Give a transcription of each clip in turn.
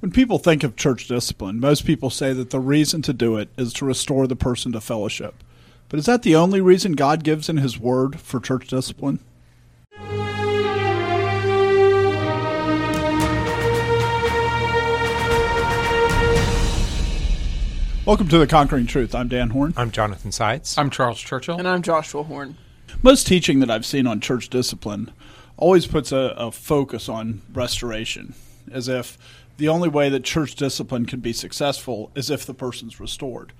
When people think of church discipline, most people say that the reason to do it is to restore the person to fellowship. But is that the only reason God gives in His Word for church discipline? Welcome to The Conquering Truth. I'm Dan Horn. I'm Jonathan Sides. I'm Charles Churchill. And I'm Joshua Horn. Most teaching that I've seen on church discipline always puts a, a focus on restoration, as if the only way that church discipline can be successful is if the person's restored,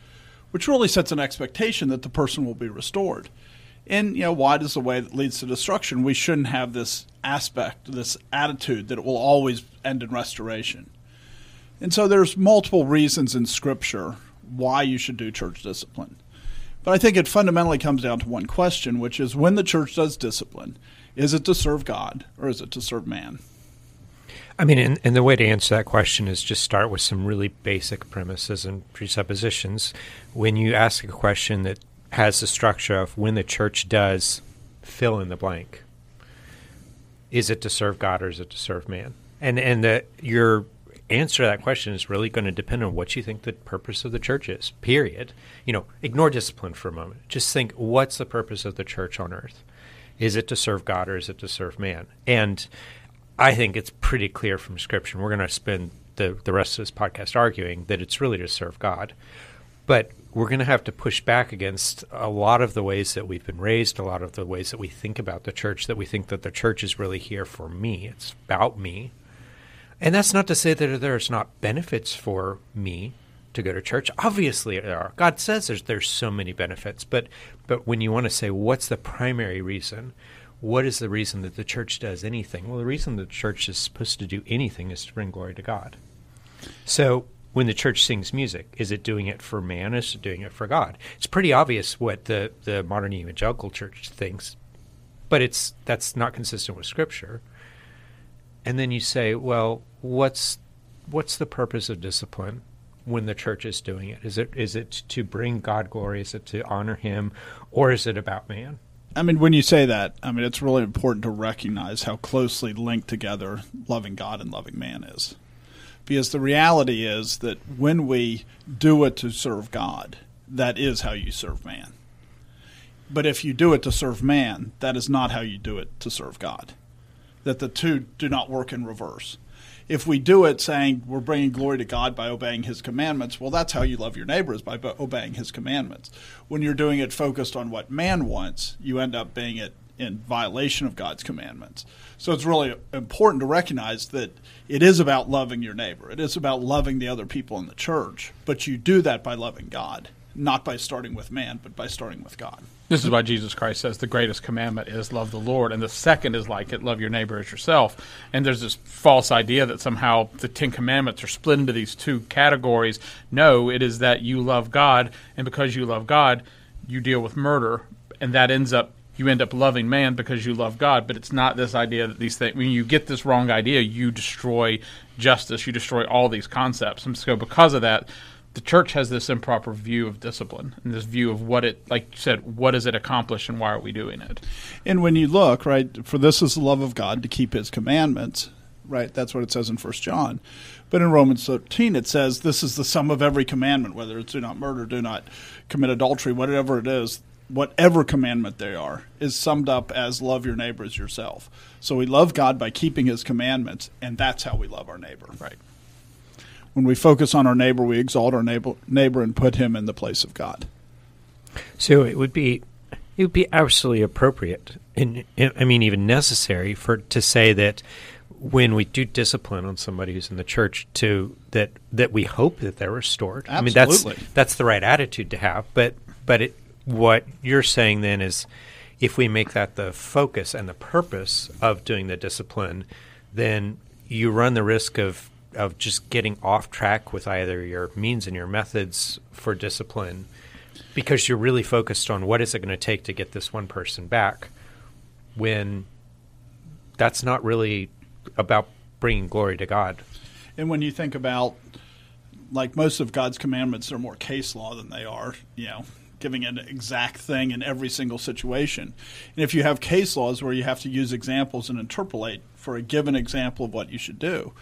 which really sets an expectation that the person will be restored. And you know, wide is the way that leads to destruction. We shouldn't have this aspect, this attitude that it will always end in restoration. And so there's multiple reasons in Scripture why you should do church discipline. But I think it fundamentally comes down to one question, which is when the church does discipline, is it to serve God or is it to serve man? I mean, and, and, the way to answer that question is just start with some really basic premises and presuppositions. When you ask a question that has the structure of when the church does fill in the blank, is it to serve God or is it to serve man? And and that your answer to that question is really going to depend on what you think the purpose of the church is. Period. You know, ignore discipline for a moment. Just think, what's the purpose of the church on earth? Is it to serve God or is it to serve man? And I think it's pretty clear from Scripture. We're going to spend the the rest of this podcast arguing that it's really to serve God, but we're going to have to push back against a lot of the ways that we've been raised, a lot of the ways that we think about the church, that we think that the church is really here for me. It's about me. And that's not to say that there's not benefits for me to go to church. Obviously, there are. God says there's there's so many benefits, but but when you want to say what's the primary reason, what is the reason that the church does anything? Well, the reason the church is supposed to do anything is to bring glory to God. So when the church sings music, is it doing it for man? Is it doing it for God? It's pretty obvious what the the modern evangelical church thinks, but it's that's not consistent with Scripture and then you say, well, what's what's the purpose of discipline when the church is doing it? Is it is it to bring God glory? Is it to honor Him, or is it about man? I mean, when you say that, I mean it's really important to recognize how closely linked together loving God and loving man is, because the reality is that when we do it to serve God, that is how you serve man. But if you do it to serve man, that is not how you do it to serve God that the two do not work in reverse. If we do it saying we're bringing glory to God by obeying His commandments, well, that's how you love your neighbors by obeying His commandments. When you're doing it focused on what man wants, you end up being it in violation of God's commandments. So it's really important to recognize that it is about loving your neighbor. It is about loving the other people in the church, but you do that by loving God, not by starting with man, but by starting with God. This is why Jesus Christ says the greatest commandment is love the Lord, and the second is like it, love your neighbor as yourself. And there's this false idea that somehow the Ten Commandments are split into these two categories. No, it is that you love God, and because you love God, you deal with murder, and that ends up you end up loving man because you love God. But it's not this idea that these things. When you get this wrong idea, you destroy justice. You destroy all these concepts, and so because of that the church has this improper view of discipline and this view of what it, like you said, what does it accomplish and why are we doing it? And when you look, right, for this is the love of God to keep his commandments, right? That's what it says in First John. But in Romans 13, it says this is the sum of every commandment, whether it's do not murder, do not commit adultery, whatever it is, whatever commandment they are, is summed up as love your neighbor as yourself. So we love God by keeping his commandments, and that's how we love our neighbor. Right when we focus on our neighbor, we exalt our neighbor, neighbor and put him in the place of God. So it would be it would be absolutely appropriate, and I mean even necessary for to say that when we do discipline on somebody who's in the church, to that that we hope that they're restored. Absolutely. I mean that's that's the right attitude to have. But but it, what you're saying then is, if we make that the focus and the purpose of doing the discipline, then you run the risk of of just getting off track with either your means and your methods for discipline because you're really focused on what is it going to take to get this one person back when that's not really about bringing glory to God. And when you think about like most of God's commandments are more case law than they are, you know, giving an exact thing in every single situation. And if you have case laws where you have to use examples and interpolate for a given example of what you should do,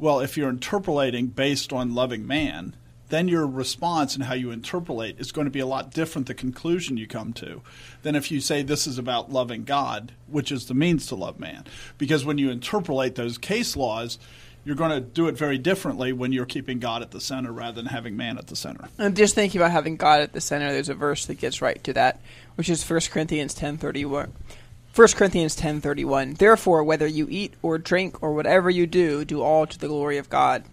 Well, if you're interpolating based on loving man, then your response and how you interpolate is going to be a lot different the conclusion you come to than if you say this is about loving God, which is the means to love man. Because when you interpolate those case laws, you're going to do it very differently when you're keeping God at the center rather than having man at the center. And just thinking about having God at the center, there's a verse that gets right to that, which is 1 Corinthians 10:31. 1 Corinthians 10:31. Therefore, whether you eat or drink or whatever you do, do all to the glory of God.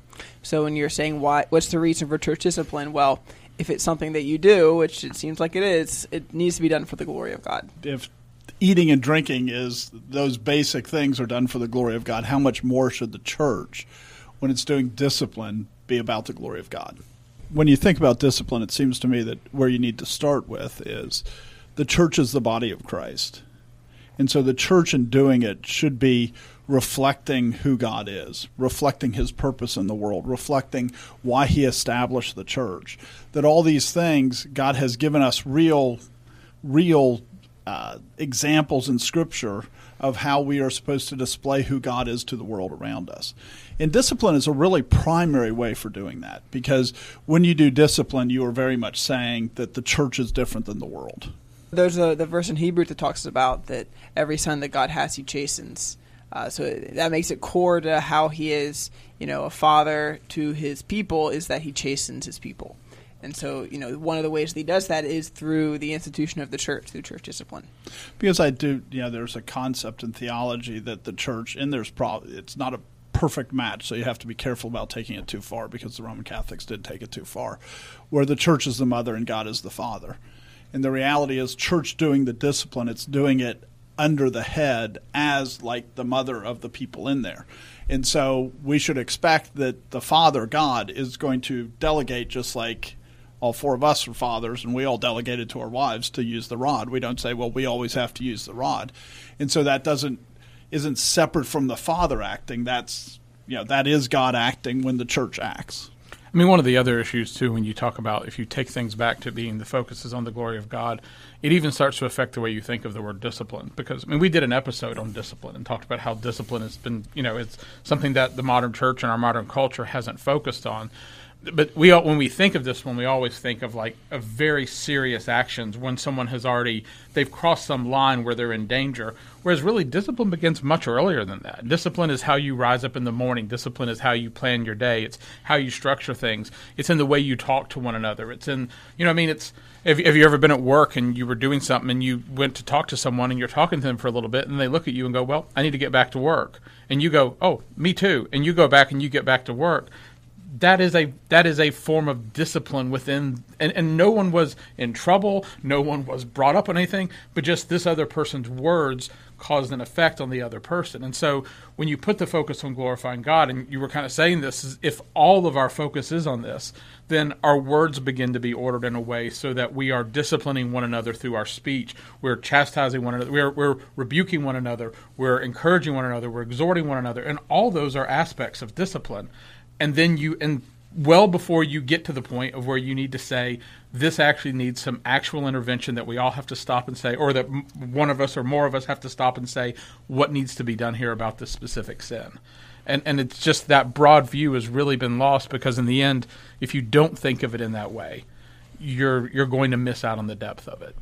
So when you're saying why, what's the reason for church discipline? Well, if it's something that you do, which it seems like it is, it needs to be done for the glory of God. If eating and drinking is those basic things are done for the glory of God, how much more should the church, when it's doing discipline, be about the glory of God? When you think about discipline, it seems to me that where you need to start with is the church is the body of Christ. And so the church in doing it should be reflecting who God is, reflecting his purpose in the world, reflecting why he established the church. That all these things, God has given us real, real uh, examples in Scripture of how we are supposed to display who God is to the world around us. And discipline is a really primary way for doing that because when you do discipline, you are very much saying that the church is different than the world. There's a the verse in Hebrew that talks about that every son that God has, He chastens. Uh, so that makes it core to how He is, you know, a father to His people is that He chastens His people. And so, you know, one of the ways that he does that is through the institution of the church, through church discipline. Because I do, you know, there's a concept in theology that the church, and there's probably, it's not a perfect match, so you have to be careful about taking it too far because the Roman Catholics did take it too far, where the church is the mother and God is the father. And the reality is, church doing the discipline, it's doing it under the head as like the mother of the people in there. And so we should expect that the Father, God, is going to delegate just like all four of us are fathers and we all delegated to our wives to use the rod. We don't say, well, we always have to use the rod. And so that doesn't isn't separate from the father acting. That's you know, that is God acting when the church acts. I mean, one of the other issues too, when you talk about if you take things back to being the focus is on the glory of God, it even starts to affect the way you think of the word discipline. Because I mean, we did an episode on discipline and talked about how discipline has been, you know, it's something that the modern church and our modern culture hasn't focused on but we when we think of this one, we always think of like a very serious actions when someone has already they've crossed some line where they're in danger. Whereas really, discipline begins much earlier than that. Discipline is how you rise up in the morning. Discipline is how you plan your day. It's how you structure things. It's in the way you talk to one another. It's in you know I mean it's. Have, have you ever been at work and you were doing something and you went to talk to someone and you're talking to them for a little bit and they look at you and go, "Well, I need to get back to work," and you go, "Oh, me too," and you go back and you get back to work that is a that is a form of discipline within and, and no one was in trouble no one was brought up on anything but just this other person's words caused an effect on the other person. And so when you put the focus on glorifying god and you were kind of saying this is if all of our focus is on this then our words begin to be ordered in a way so that we are disciplining one another through our speech. We're chastising one another we're, we're rebuking one another we're encouraging one another we're exhorting one another and all those are aspects of discipline and then you and well before you get to the point of where you need to say this actually needs some actual intervention that we all have to stop and say or that one of us or more of us have to stop and say what needs to be done here about this specific sin. And and it's just that broad view has really been lost because in the end if you don't think of it in that way you're you're going to miss out on the depth of it.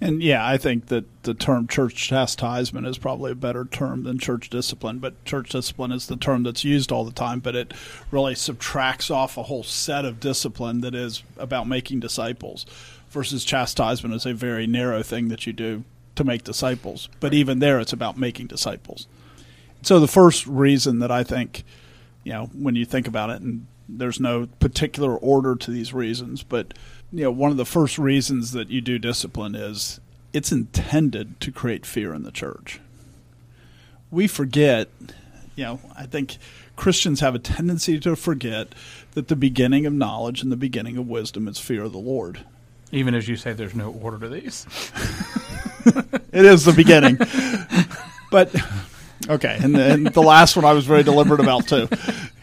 And yeah, I think that the term church chastisement is probably a better term than church discipline, but church discipline is the term that's used all the time, but it really subtracts off a whole set of discipline that is about making disciples versus chastisement is a very narrow thing that you do to make disciples. But even there it's about making disciples. So the first reason that I think, you know, when you think about it and there's no particular order to these reasons, but you know, one of the first reasons that you do discipline is it's intended to create fear in the church. We forget, you know, I think Christians have a tendency to forget that the beginning of knowledge and the beginning of wisdom is fear of the Lord. Even as you say, there's no order to these. it is the beginning. but, okay. And and the last one I was very deliberate about, too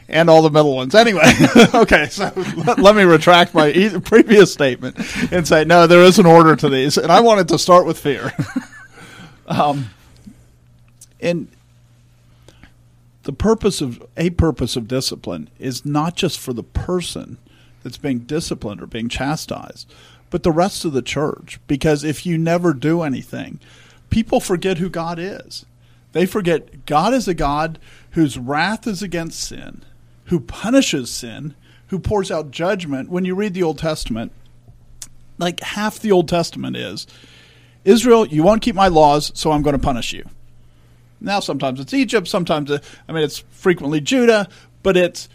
and all the middle ones. Anyway, okay, so let, let, me retract my e- previous statement and say no, there is an order to these, and I wanted to start with fear. um, and the purpose of a purpose of discipline is not just for the person that's being disciplined or being chastised, but the rest of the church. Because if you never do anything, people forget who God is. They forget God is a God whose wrath is against sin, who punishes sin, who pours out judgment. When you read the Old Testament, like half the Old Testament is Israel, you won't keep my laws, so I'm going to punish you. Now, sometimes it's Egypt, sometimes, it, I mean, it's frequently Judah, but it's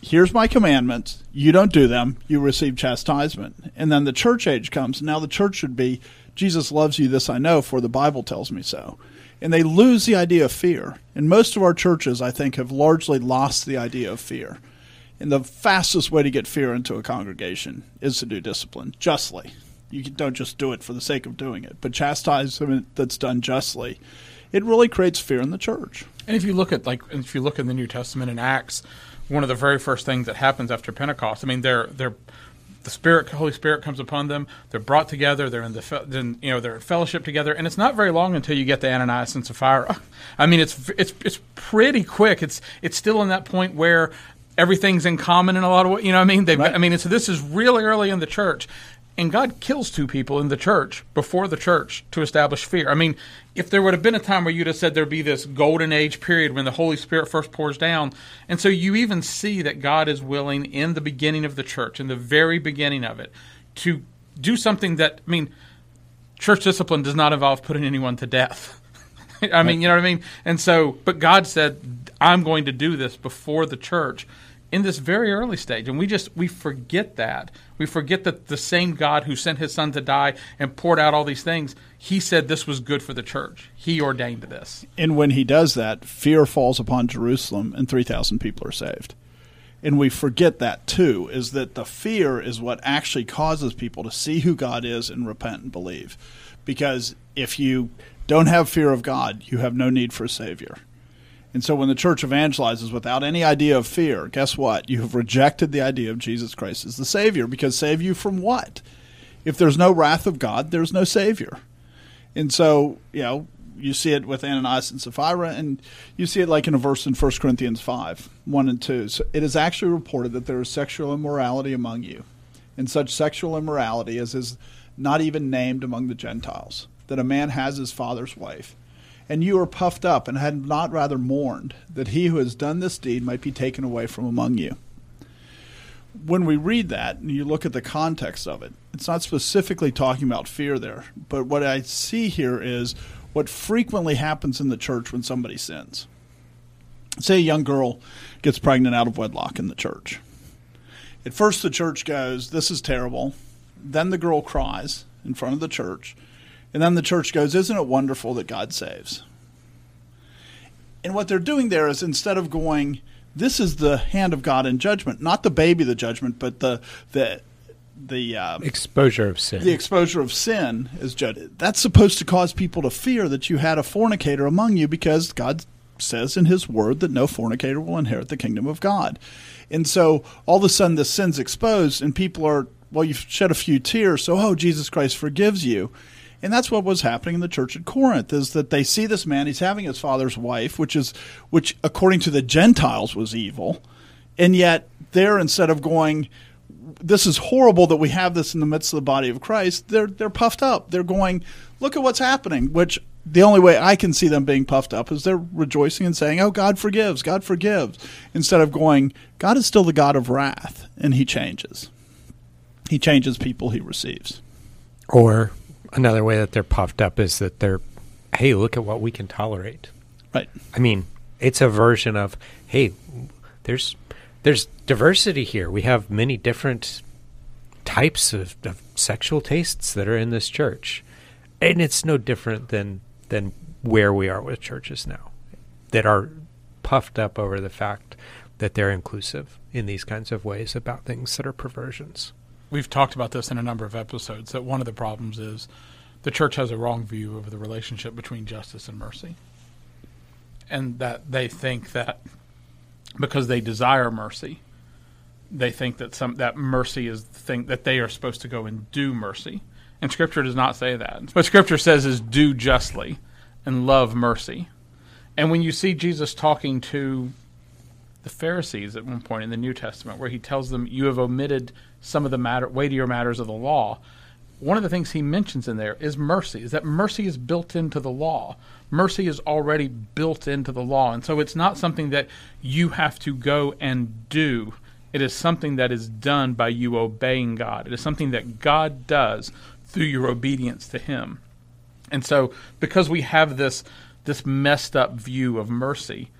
here's my commandments. You don't do them, you receive chastisement. And then the church age comes. Now, the church should be Jesus loves you, this I know, for the Bible tells me so. And they lose the idea of fear. And most of our churches, I think, have largely lost the idea of fear. And the fastest way to get fear into a congregation is to do discipline justly. You don't just do it for the sake of doing it, but chastisement that's done justly it really creates fear in the church. And if you look at like if you look in the New Testament in Acts, one of the very first things that happens after Pentecost, I mean, they're they're the Spirit, Holy Spirit comes upon them. They're brought together. They're in the then you know they're in fellowship together, and it's not very long until you get to Ananias and Sapphira. I mean, it's it's it's pretty quick. It's it's still in that point where everything's in common in a lot of ways. You know, what I mean, they right. I mean, so this is really early in the church, and God kills two people in the church before the church to establish fear. I mean, if there would have been a time where you'd have said there'd be this golden age period when the Holy Spirit first pours down, and so you even see that God is willing in the beginning of the church, in the very beginning of it, to do something that I mean, church discipline does not involve putting anyone to death. I mean, you know what I mean? And so, but God said, I'm going to do this before the church in this very early stage and we just we forget that. We forget that the same god who sent his son to die and poured out all these things he said this was good for the church. He ordained this. And when he does that fear falls upon jerusalem and 3000 people are saved. And we forget that too is that the fear is what actually causes people to see who god is and repent and believe. Because if you don't have fear of god you have no need for a savior and so when the church evangelizes without any idea of fear, guess what? You have rejected the idea of Jesus Christ as the Savior because save you from what? If there's no wrath of God, there's no Savior. And so, you know, you see it with Ananias and Sapphira, and you see it like in a verse in 1 Corinthians 5 1 and 2. So it is actually reported that there is sexual immorality among you, and such sexual immorality as is not even named among the Gentiles, that a man has his father's wife and you are puffed up, and had not rather mourned that he who has done this deed might be taken away from among you. When we read that and you look at the context of it, it's not specifically talking about fear there, but what I see here is what frequently happens in the church when somebody sins. Say a young girl gets pregnant out of wedlock in the church. At first, the church goes, This is terrible. Then the girl cries in front of the church. And then the church goes, Isn't it wonderful that God saves? And what they're doing there is instead of going, This is the hand of God in judgment, not the baby, the judgment, but the, the, the uh, exposure of sin. The exposure of sin is judged. That's supposed to cause people to fear that you had a fornicator among you because God says in His Word that no fornicator will inherit the kingdom of God. And so all of a sudden the sin's exposed, and people are, well, you've shed a few tears, so, oh, Jesus Christ forgives you. And that's what was happening in the church at Corinth is that they see this man, he's having his father's wife, which is which according to the Gentiles was evil. And yet there instead of going this is horrible that we have this in the midst of the body of Christ, they're they're puffed up. They're going, look at what's happening, which the only way I can see them being puffed up is they're rejoicing and saying, "Oh, God forgives, God forgives," instead of going, "God is still the God of wrath, and He changes. He changes people He receives." Or another way that they're puffed up is that they're, hey, look at what we can tolerate. Right. I mean, it's a version of, hey, there's there's diversity here. We have many different types of, of sexual tastes that are in this church, and it's no different than than where we are with churches now, that are puffed up over the fact that they're inclusive in these kinds of ways about things that are perversions we've talked about this in a number of episodes that one of the problems is the church has a wrong view of the relationship between justice and mercy. And that they think that because they desire mercy, they think that some that mercy is the thing that they are supposed to go and do mercy. And scripture does not say that. What scripture says is do justly and love mercy. And when you see Jesus talking to the Pharisees at one point in the New Testament, where he tells them, You have omitted some of the matter, weightier matters of the law, one of the things he mentions in there is mercy, is that mercy is built into the law. Mercy is already built into the law. And so it's not something that you have to go and do. It is something that is done by you obeying God. It is something that God does through your obedience to him. And so because we have this this messed up view of mercy,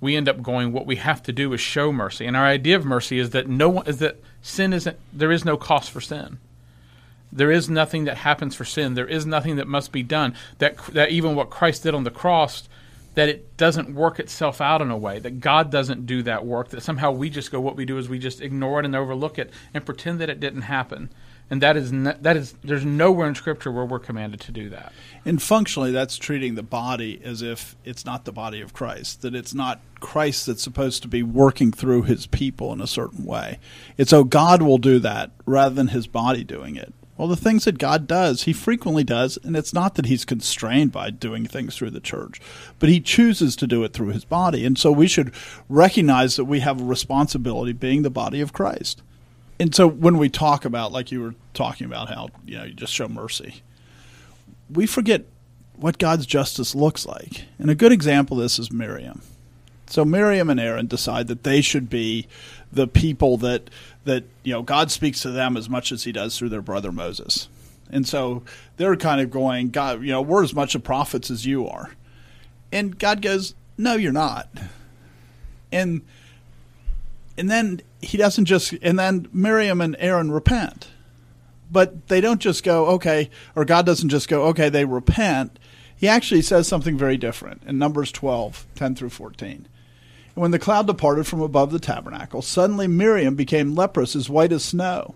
we end up going what we have to do is show mercy. And our idea of mercy is that no one is that sin isn't there is no cost for sin. There is nothing that happens for sin. There is nothing that must be done. That that even what Christ did on the cross, that it doesn't work itself out in a way. That God doesn't do that work. That somehow we just go. What we do is we just ignore it and overlook it and pretend that it didn't happen. And that is that is there's nowhere in Scripture where we're commanded to do that. And functionally, that's treating the body as if it's not the body of Christ. That it's not Christ that's supposed to be working through His people in a certain way. It's oh God will do that rather than His body doing it. Well, the things that God does, He frequently does, and it's not that He's constrained by doing things through the church, but He chooses to do it through His body. And so we should recognize that we have a responsibility being the body of Christ. And so when we talk about, like you were talking about, how, you know, you just show mercy, we forget what God's justice looks like. And a good example of this is Miriam. So Miriam and Aaron decide that they should be the people that that you know God speaks to them as much as He does through their brother Moses, and so they're kind of going, God, you know, we're as much of prophets as you are, and God goes, No, you're not, and and then He doesn't just, and then Miriam and Aaron repent, but they don't just go, okay, or God doesn't just go, okay, they repent. He actually says something very different in Numbers 12, 10 through 14. And when the cloud departed from above the tabernacle, suddenly Miriam became leprous as white as snow.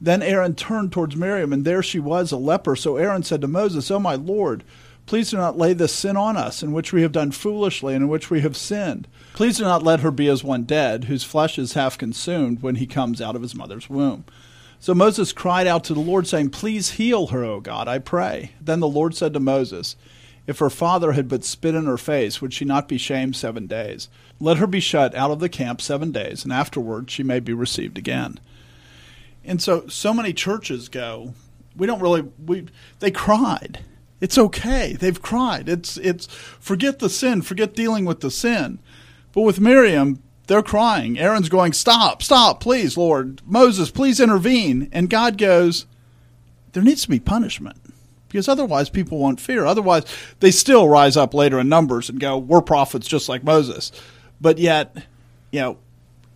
Then Aaron turned towards Miriam, and there she was, a leper. So Aaron said to Moses, O my Lord, please do not lay this sin on us, in which we have done foolishly and in which we have sinned. Please do not let her be as one dead, whose flesh is half consumed when he comes out of his mother's womb. So Moses cried out to the Lord, saying, Please heal her, O God, I pray. Then the Lord said to Moses, If her father had but spit in her face, would she not be shamed seven days? Let her be shut out of the camp seven days, and afterward she may be received again. And so, so many churches go, we don't really, we, they cried. It's okay. They've cried. It's, it's, forget the sin, forget dealing with the sin. But with Miriam, they're crying. Aaron's going, Stop, stop, please, Lord. Moses, please intervene. And God goes, There needs to be punishment because otherwise people won't fear. Otherwise, they still rise up later in Numbers and go, We're prophets just like Moses. But yet, you know,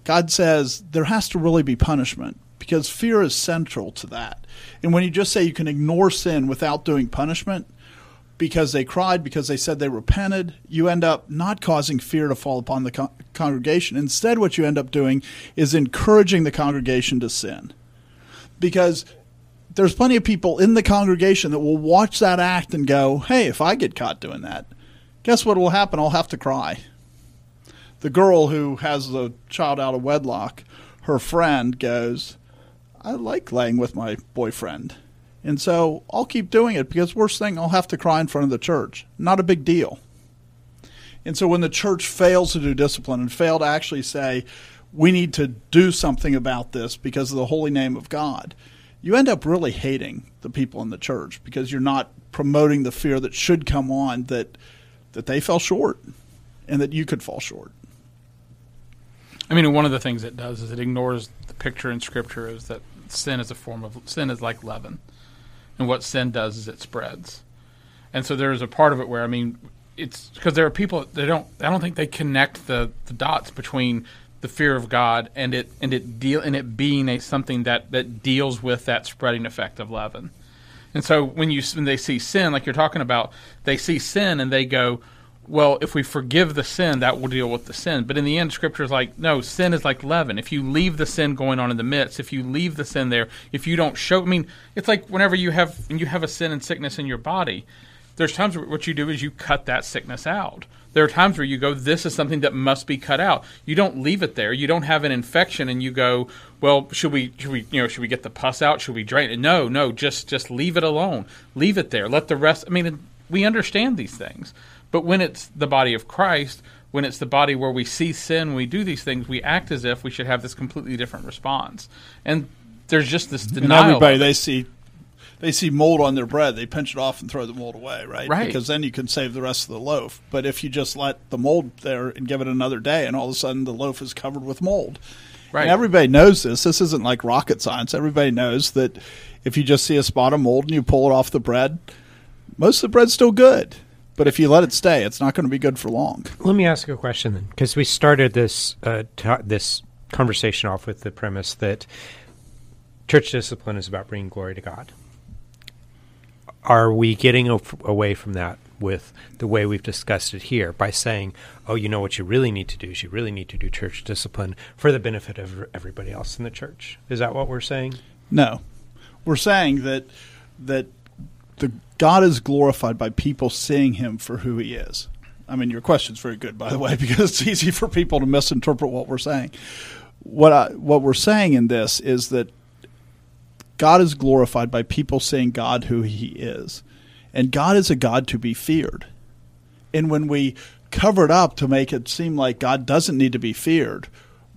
God says there has to really be punishment because fear is central to that. And when you just say you can ignore sin without doing punishment, because they cried, because they said they repented, you end up not causing fear to fall upon the con- congregation. Instead, what you end up doing is encouraging the congregation to sin. Because there's plenty of people in the congregation that will watch that act and go, hey, if I get caught doing that, guess what will happen? I'll have to cry. The girl who has the child out of wedlock, her friend goes, I like laying with my boyfriend. And so I'll keep doing it because worst thing I'll have to cry in front of the church. Not a big deal. And so when the church fails to do discipline and fail to actually say, we need to do something about this because of the holy name of God, you end up really hating the people in the church because you're not promoting the fear that should come on that that they fell short and that you could fall short. I mean, one of the things it does is it ignores the picture in Scripture is that sin is a form of sin is like leaven, and what sin does is it spreads, and so there is a part of it where I mean, it's because there are people they don't I don't think they connect the, the dots between the fear of God and it and it deal and it being a something that that deals with that spreading effect of leaven, and so when you when they see sin like you're talking about, they see sin and they go well, if we forgive the sin, that will deal with the sin. But in the end, Scripture is like, no, sin is like leaven. If you leave the sin going on in the midst, if you leave the sin there, if you don't show, I mean, it's like whenever you have and you have a sin and sickness in your body, there's times where what you do is you cut that sickness out. There are times where you go, this is something that must be cut out. You don't leave it there. You don't have an infection and you go, well, should we, should we, you know, should we get the pus out? Should we drain it? No, no, just, just leave it alone. Leave it there. Let the rest. I mean, we understand these things. But when it's the body of Christ, when it's the body where we see sin, we do these things, we act as if we should have this completely different response. And there's just this And everybody they see they see mold on their bread, they pinch it off and throw the mold away, right? Right. Because then you can save the rest of the loaf. But if you just let the mold there and give it another day, and all of a sudden the loaf is covered with mold. Right. And everybody knows this. This isn't like rocket science. Everybody knows that if you just see a spot of mold and you pull it off the bread, most of the bread's still good. But if you let it stay, it's not going to be good for long. Let me ask a question then, because we started this uh, ta this conversation off with the premise that church discipline is about bringing glory to God. Are we getting away from that with the way we've discussed it here by saying, "Oh, you know what you really need to do is you really need to do church discipline for the benefit of everybody else in the church"? Is that what we're saying? No, we're saying that that the God is glorified by people seeing Him for who He is. I mean, your question's very good, by the way, because it's easy for people to misinterpret what we're saying. What I, what we're saying in this is that God is glorified by people seeing God who He is, and God is a God to be feared. And when we cover it up to make it seem like God doesn't need to be feared,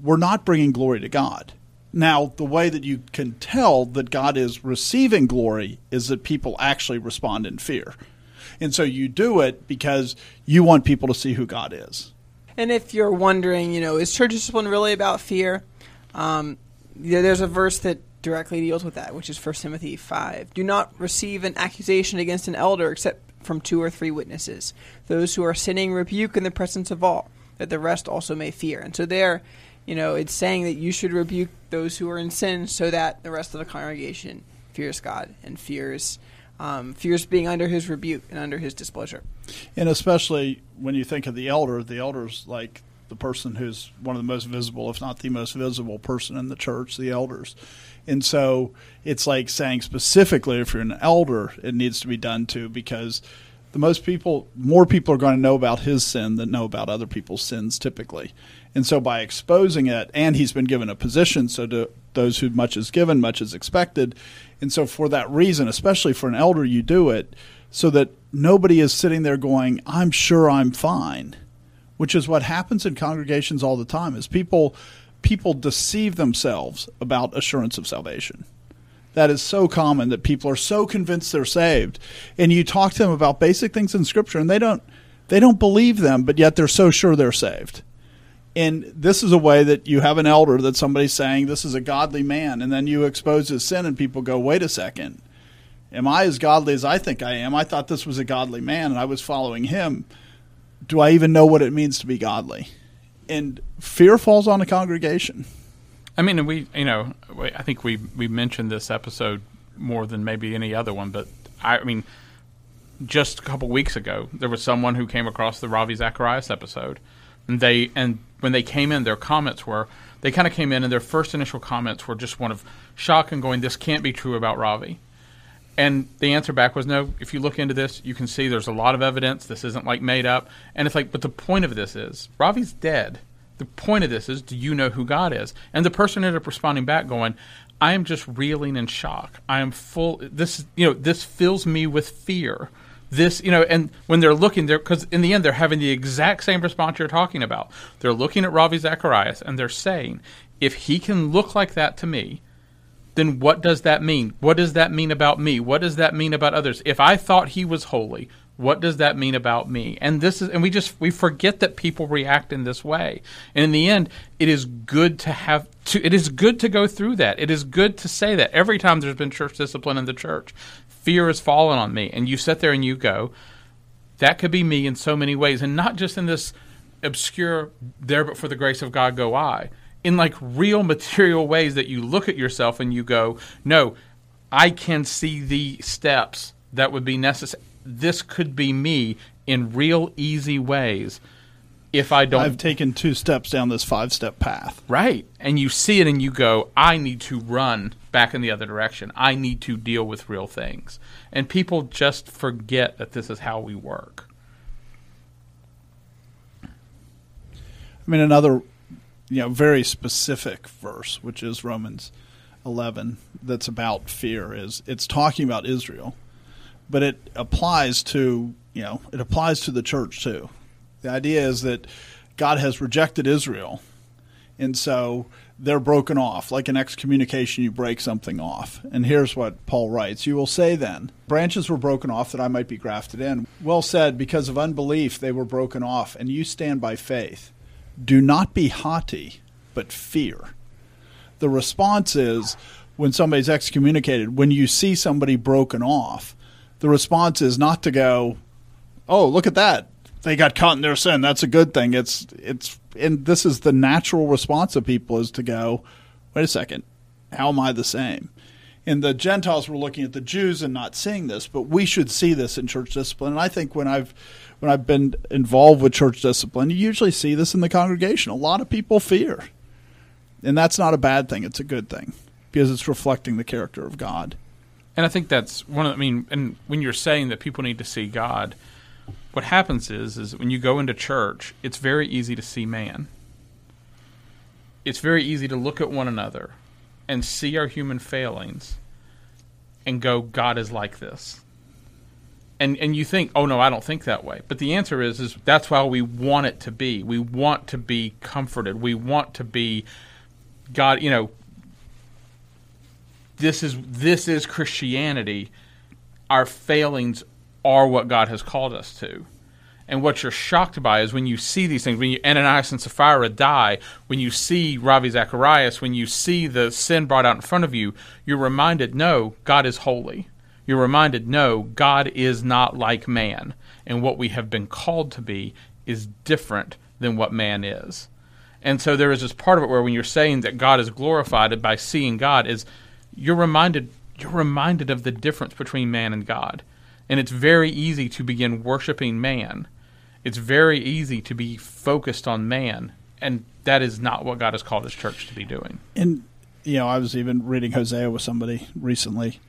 we're not bringing glory to God. Now, the way that you can tell that God is receiving glory is that people actually respond in fear. And so you do it because you want people to see who God is. And if you're wondering, you know, is church discipline really about fear? Um, there's a verse that directly deals with that, which is 1 Timothy 5. Do not receive an accusation against an elder except from two or three witnesses. Those who are sinning rebuke in the presence of all, that the rest also may fear. And so there, you know, it's saying that you should rebuke those who are in sin so that the rest of the congregation fears God and fears um, fears being under his rebuke and under his displeasure. And especially when you think of the elder, the elder's like the person who's one of the most visible, if not the most visible person in the church, the elders. And so it's like saying specifically if you're an elder, it needs to be done to because the most people, more people are going to know about his sin than know about other people's sins typically. And so by exposing it, and he's been given a position, so to those who much is given, much is expected. And so for that reason, especially for an elder, you do it so that nobody is sitting there going, I'm sure I'm fine, which is what happens in congregations all the time is people people deceive themselves about assurance of salvation. That is so common that people are so convinced they're saved. And you talk to them about basic things in scripture and they don't they don't believe them, but yet they're so sure they're saved. And this is a way that you have an elder that somebody's saying this is a godly man, and then you expose his sin, and people go, wait a second. Am I as godly as I think I am? I thought this was a godly man, and I was following him. Do I even know what it means to be godly? And fear falls on a congregation. I mean, we, you know, I think we we mentioned this episode more than maybe any other one, but I, I mean, just a couple weeks ago, there was someone who came across the Ravi Zacharias episode, and they and when they came in, their comments were they kind of came in, and their first initial comments were just one of shock and going, "This can't be true about Ravi." And the answer back was no. If you look into this, you can see there's a lot of evidence. This isn't like made up. And it's like, but the point of this is Ravi's dead. The point of this is, do you know who God is? And the person ended up responding back, going, I am just reeling in shock. I am full. This, you know, this fills me with fear. This, you know, and when they're looking there, because in the end they're having the exact same response you're talking about. They're looking at Ravi Zacharias and they're saying, if he can look like that to me, then what does that mean? What does that mean about me? What does that mean about others? If I thought he was holy, what does that mean about me? And this is and we just we forget that people react in this way. And in the end, it is good to have to it is good to go through that. It is good to say that every time there's been church discipline in the church, fear has fallen on me and you sit there and you go, that could be me in so many ways and not just in this obscure there but for the grace of God go I in like real material ways that you look at yourself and you go no I can see the steps that would be necessary this could be me in real easy ways if I don't I've taken two steps down this five step path. Right. And you see it and you go, I need to run back in the other direction. I need to deal with real things. And people just forget that this is how we work. I mean, another, you know, very specific verse, which is Romans 11, that's about fear, is it's talking about Israel, but it applies to you know, it applies to the church too. The idea is that God has rejected Israel, and so they're broken off. Like an excommunication, you break something off. And here's what Paul writes You will say then, branches were broken off that I might be grafted in. Well said, because of unbelief they were broken off, and you stand by faith. Do not be haughty, but fear. The response is when somebody's excommunicated, when you see somebody broken off, the response is not to go, oh, look at that. They got caught in their sin. That's a good thing. It's it's and this is the natural response of people is to go, wait a second, how am I the same? And the Gentiles were looking at the Jews and not seeing this, but we should see this in church discipline. And I think when I've when I've been involved with church discipline, you usually see this in the congregation. A lot of people fear. And that's not a bad thing, it's a good thing because it's reflecting the character of God. And I think that's one of the, I mean, and when you're saying that people need to see God, what happens is is when you go into church, it's very easy to see man. It's very easy to look at one another and see our human failings and go, God is like this. And and you think, oh no, I don't think that way. But the answer is is that's why we want it to be. We want to be comforted. We want to be God, you know, this is this is Christianity. Our failings are what God has called us to. And what you're shocked by is when you see these things, when you, Ananias and Sapphira die, when you see Ravi Zacharias, when you see the sin brought out in front of you, you're reminded, no, God is holy. You're reminded, no, God is not like man. And what we have been called to be is different than what man is. And so there is this part of it where when you're saying that God is glorified by seeing God is you're reminded you're reminded of the difference between man and God. And it's very easy to begin worshiping man. It's very easy to be focused on man, and that is not what God has called his church to be doing. And you know, I was even reading Hosea with somebody recently,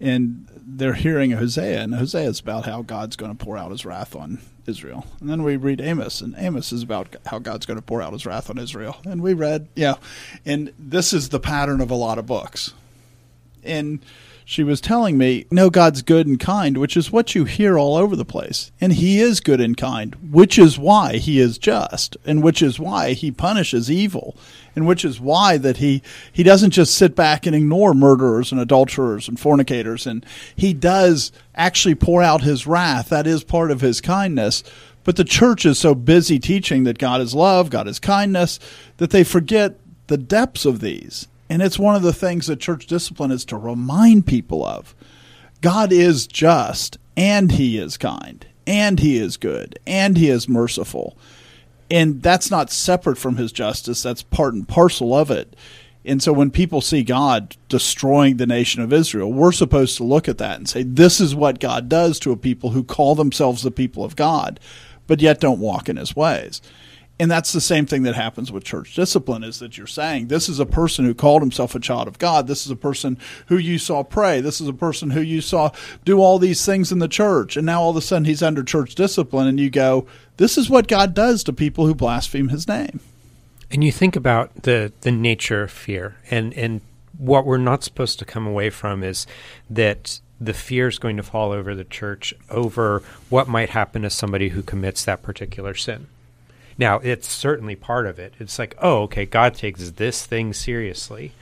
and they're hearing Hosea, and Hosea is about how God's going to pour out his wrath on Israel. And then we read Amos, and Amos is about how God's going to pour out his wrath on Israel. And we read, yeah, and this is the pattern of a lot of books. And she was telling me, no, God's good and kind, which is what you hear all over the place. And He is good and kind, which is why He is just, and which is why He punishes evil, and which is why that He He doesn't just sit back and ignore murderers and adulterers and fornicators, and He does actually pour out His wrath. That is part of His kindness. But the church is so busy teaching that God is love, God is kindness, that they forget the depths of these and it's one of the things that church discipline is to remind people of. God is just, and He is kind, and He is good, and He is merciful. And that's not separate from His justice, that's part and parcel of it. And so when people see God destroying the nation of Israel, we're supposed to look at that and say, this is what God does to a people who call themselves the people of God, but yet don't walk in His ways and that's the same thing that happens with church discipline is that you're saying this is a person who called himself a child of god. This is a person who you saw pray. This is a person who you saw do all these things in the church. And now all of a sudden he's under church discipline and you go this is what god does to people who blaspheme his name. And you think about the the nature of fear and and what we're not supposed to come away from is that the fear is going to fall over the church over what might happen to somebody who commits that particular sin now, it's certainly part of it. It's like, oh, okay, God takes this thing seriously.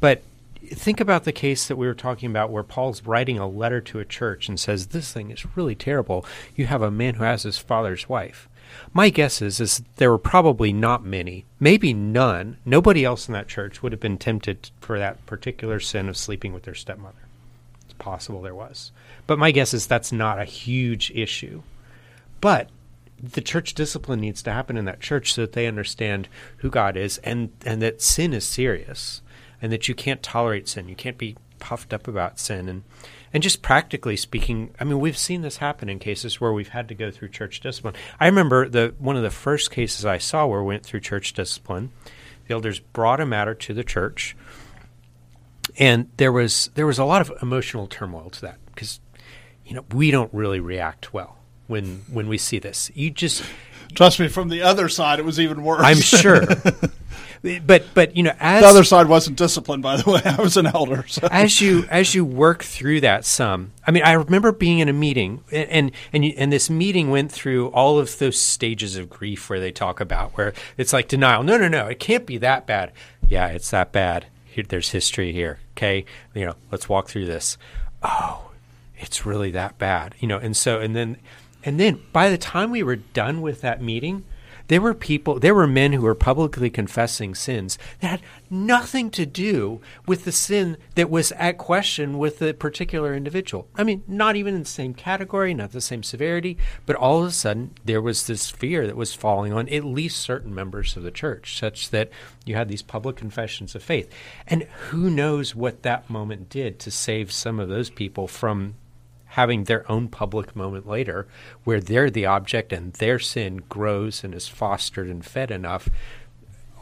But think about the case that we were talking about where Paul's writing a letter to a church and says, This thing is really terrible. You have a man who has his father's wife. My guess is, is there were probably not many, maybe none. Nobody else in that church would have been tempted for that particular sin of sleeping with their stepmother. It's possible there was. But my guess is that's not a huge issue. But the church discipline needs to happen in that church so that they understand who God is and and that sin is serious and that you can't tolerate sin. You can't be puffed up about sin and and just practically speaking, I mean, we've seen this happen in cases where we've had to go through church discipline. I remember the one of the first cases I saw where we went through church discipline. The elders brought a matter to the church, and there was there was a lot of emotional turmoil to that because you know we don't really react well when when we see this. You just trust me. From the other side, it was even worse. I'm sure. but but you know, as the other side wasn't disciplined, by the way. I was an elder. So. as you as you work through that some i mean i remember being in a meeting and and and, you, and this meeting went through all of those stages of grief where they talk about where it's like denial no no no it can't be that bad yeah it's that bad here, there's history here okay you know let's walk through this oh it's really that bad you know and so and then and then by the time we were done with that meeting there were people, there were men who were publicly confessing sins that had nothing to do with the sin that was at question with the particular individual. I mean, not even in the same category, not the same severity, but all of a sudden there was this fear that was falling on at least certain members of the church, such that you had these public confessions of faith. And who knows what that moment did to save some of those people from having their own public moment later where they're the object and their sin grows and is fostered and fed enough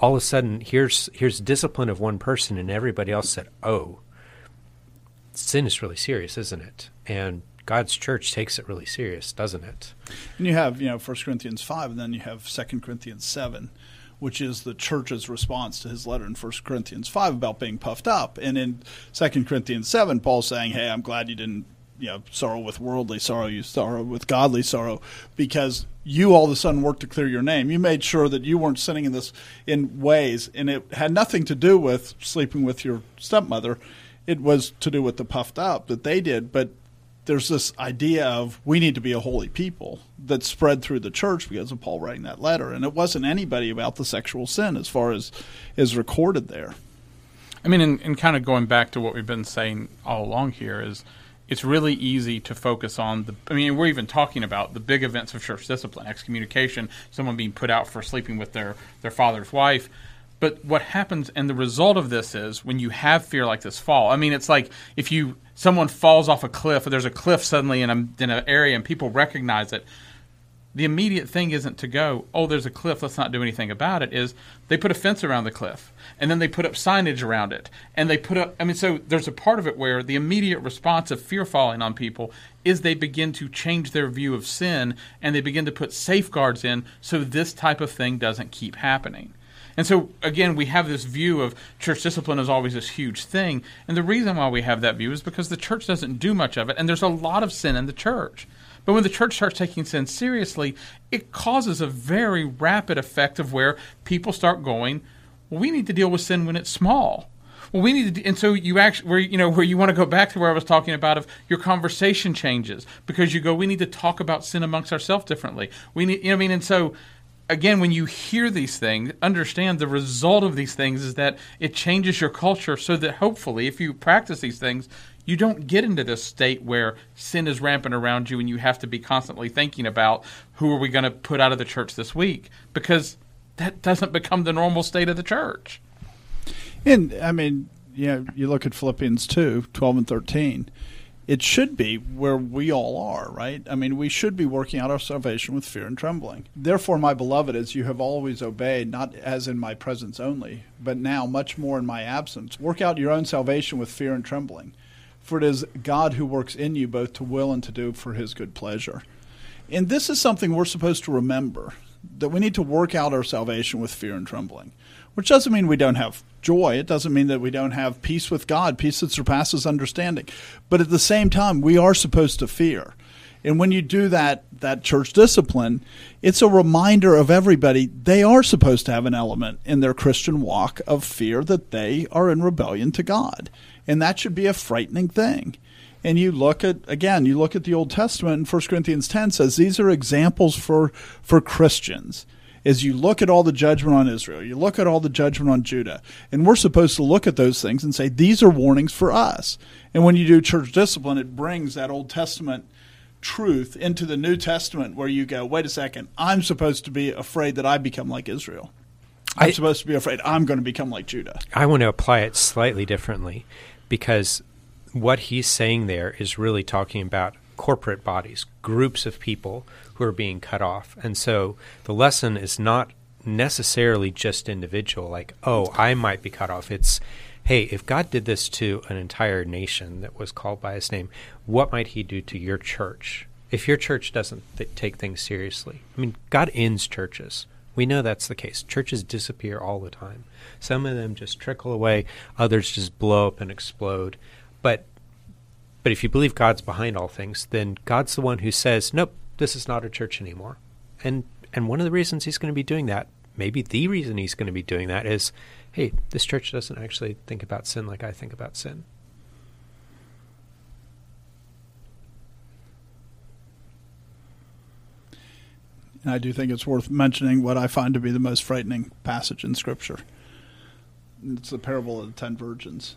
all of a sudden here's here's discipline of one person and everybody else said oh sin is really serious isn't it and God's church takes it really serious, doesn't it? And you have, you know, 1 Corinthians 5, and then you have 2 Corinthians 7, which is the church's response to his letter in 1 Corinthians 5 about being puffed up. And in 2 Corinthians 7, Paul's saying, hey, I'm glad you didn't you know sorrow with worldly sorrow you sorrow with godly sorrow because you all of a sudden worked to clear your name. You made sure that you weren't sinning in this in ways and it had nothing to do with sleeping with your stepmother. It was to do with the puffed up that they did but there's this idea of we need to be a holy people that spread through the church because of Paul writing that letter and it wasn't anybody about the sexual sin as far as is recorded there. I mean, and, and kind of going back to what we've been saying all along here is it's really easy to focus on the. I mean, we're even talking about the big events of church discipline, excommunication, someone being put out for sleeping with their their father's wife. But what happens, and the result of this is when you have fear like this fall. I mean, it's like if you someone falls off a cliff, or there's a cliff suddenly in, a, in an area, and people recognize it the immediate thing isn't to go, oh, there's a cliff, let's not do anything about it, is they put a fence around the cliff and then they put up signage around it. And they put up, I mean, so there's a part of it where the immediate response of fear falling on people is they begin to change their view of sin and they begin to put safeguards in so this type of thing doesn't keep happening. And so, again, we have this view of church discipline as always this huge thing. And the reason why we have that view is because the church doesn't do much of it, and there's a lot of sin in the church. But when the church starts taking sin seriously, it causes a very rapid effect of where people start going, well, we need to deal with sin when it's small. Well, we need to, and so you actually, where you know, where you want to go back to where I was talking about, of your conversation changes because you go, we need to talk about sin amongst ourselves differently. We need, you know, I mean, and so again, when you hear these things, understand the result of these things is that it changes your culture so that hopefully, if you practice these things, you don't get into this state where sin is rampant around you and you have to be constantly thinking about who are we going to put out of the church this week because that doesn't become the normal state of the church. And I mean, you know, you look at Philippians 2, 12 and 13. It should be where we all are, right? I mean, we should be working out our salvation with fear and trembling. Therefore, my beloved, as you have always obeyed, not as in my presence only, but now much more in my absence, work out your own salvation with fear and trembling. For it is God who works in you both to will and to do for his good pleasure. And this is something we're supposed to remember that we need to work out our salvation with fear and trembling, which doesn't mean we don't have joy. It doesn't mean that we don't have peace with God, peace that surpasses understanding. But at the same time, we are supposed to fear. And when you do that that church discipline, it's a reminder of everybody they are supposed to have an element in their Christian walk of fear that they are in rebellion to God and that should be a frightening thing. And you look at again, you look at the Old Testament, and 1 Corinthians 10 says these are examples for for Christians. As you look at all the judgment on Israel, you look at all the judgment on Judah, and we're supposed to look at those things and say these are warnings for us. And when you do church discipline, it brings that Old Testament truth into the New Testament where you go, wait a second, I'm supposed to be afraid that I become like Israel. I'm I, supposed to be afraid I'm going to become like Judah. I want to apply it slightly differently because what he's saying there is really talking about corporate bodies, groups of people who are being cut off. And so the lesson is not necessarily just individual, like, oh, I might be cut off. It's, hey, if God did this to an entire nation that was called by his name, what might he do to your church? If your church doesn't th- take things seriously, I mean, God ends churches We know that's the case. Churches disappear all the time. Some of them just trickle away, others just blow up and explode. But but if you believe God's behind all things, then God's the one who says, "Nope, this is not a church anymore." And and one of the reasons he's going to be doing that, maybe the reason he's going to be doing that is, hey, this church doesn't actually think about sin like I think about sin. And I do think it's worth mentioning what I find to be the most frightening passage in Scripture. It's the parable of the ten virgins.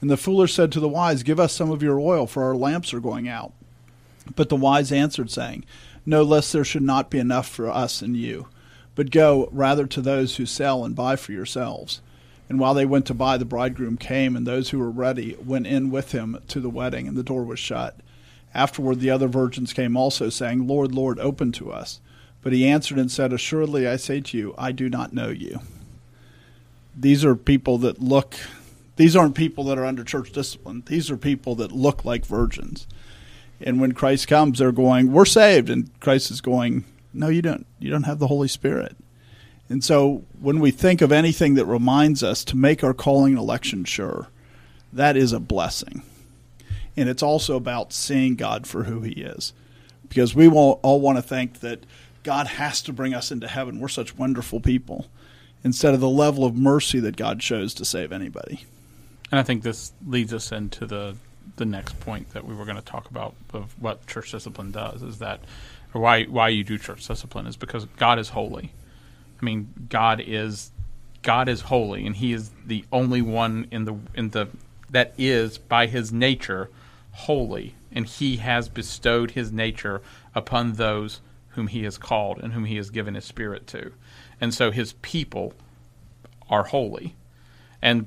And the foolish said to the wise, Give us some of your oil, for our lamps are going out. But the wise answered, saying, No, lest there should not be enough for us and you. But go rather to those who sell and buy for yourselves. And while they went to buy, the bridegroom came, and those who were ready went in with him to the wedding, and the door was shut. Afterward, the other virgins came also, saying, Lord, Lord, open to us. But he answered and said, Assuredly I say to you, I do not know you. These are people that look, these aren't people that are under church discipline. These are people that look like virgins. And when Christ comes, they're going, We're saved. And Christ is going, No, you don't. You don't have the Holy Spirit. And so when we think of anything that reminds us to make our calling and election sure, that is a blessing. And it's also about seeing God for who he is. Because we all, all want to think that God has to bring us into heaven. We're such wonderful people instead of the level of mercy that God shows to save anybody. And I think this leads us into the the next point that we were going to talk about of what church discipline does is that or why why you do church discipline is because God is holy. I mean, God is God is holy and he is the only one in the in the that is by his nature holy and he has bestowed his nature upon those whom he has called and whom he has given his spirit to. And so his people are holy. And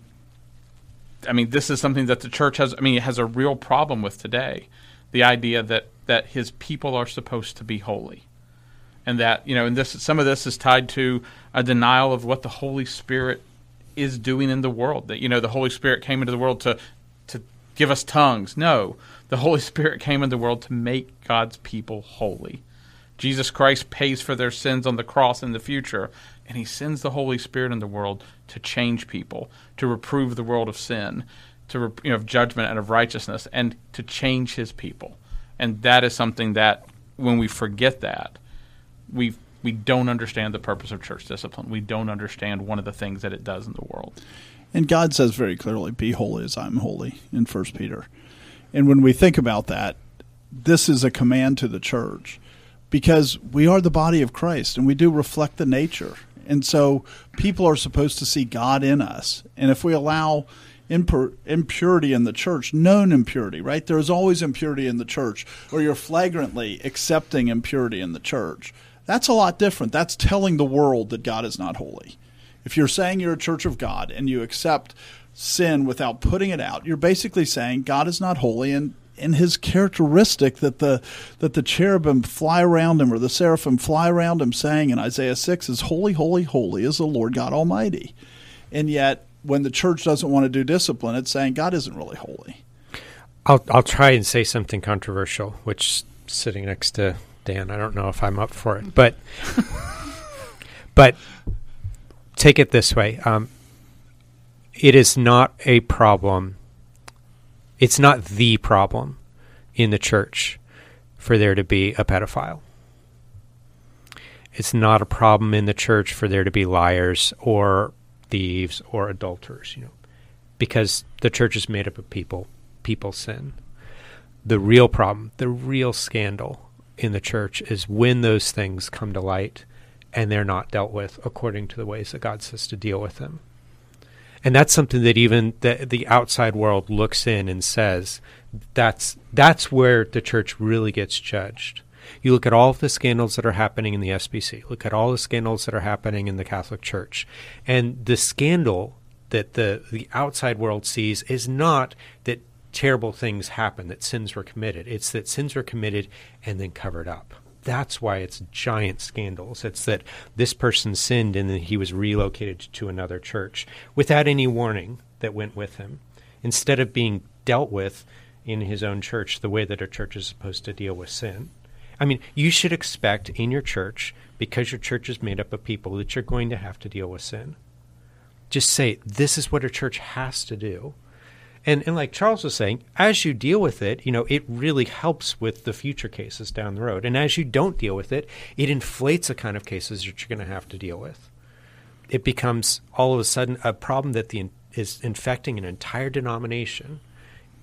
I mean, this is something that the church has, I mean, it has a real problem with today. The idea that, that his people are supposed to be holy. And that, you know, and this, some of this is tied to a denial of what the Holy Spirit is doing in the world. That, you know, the Holy Spirit came into the world to, to give us tongues. No, the Holy Spirit came into the world to make God's people holy. Jesus Christ pays for their sins on the cross in the future, and he sends the Holy Spirit in the world to change people, to reprove the world of sin, to you know, of judgment and of righteousness, and to change his people. And that is something that when we forget that, we we don't understand the purpose of church discipline. We don't understand one of the things that it does in the world. And God says very clearly, "Be holy as I'm holy" in First Peter. And when we think about that, this is a command to the church because we are the body of Christ and we do reflect the nature. And so people are supposed to see God in us. And if we allow impur- impurity in the church, known impurity, right? There is always impurity in the church, or you're flagrantly accepting impurity in the church. That's a lot different. That's telling the world that God is not holy. If you're saying you're a church of God and you accept sin without putting it out, you're basically saying God is not holy and in his characteristic that the that the cherubim fly around him or the seraphim fly around him saying in Isaiah 6 is holy holy holy is the Lord God almighty. And yet when the church doesn't want to do discipline it's saying God isn't really holy. I'll I'll try and say something controversial which sitting next to Dan I don't know if I'm up for it but but take it this way um, it is not a problem it's not the problem in the church for there to be a pedophile. It's not a problem in the church for there to be liars or thieves or adulterers, you know, because the church is made up of people. People sin. The real problem, the real scandal in the church is when those things come to light and they're not dealt with according to the ways that God says to deal with them and that's something that even the the outside world looks in and says that's that's where the church really gets judged You look at all of the scandals that are happening in the SBC, look at all the scandals that are happening in the Catholic Church. And the scandal that the, the outside world sees is not that terrible things happen, that sins were committed. It's that sins were committed and then covered up. That's why it's giant scandals. It's that this person sinned and then he was relocated to another church without any warning that went with him. Instead of being dealt with in his own church the way that a church is supposed to deal with sin. I mean, you should expect in your church, because your church is made up of people, that you're going to have to deal with sin. Just say, this is what a church has to do. And, and like Charles was saying, as you deal with it, you know, it really helps with the future cases down the road. And as you don't deal with it, it inflates the kind of cases that you're going to have to deal with. It becomes all of a sudden a problem that the, is infecting an entire denomination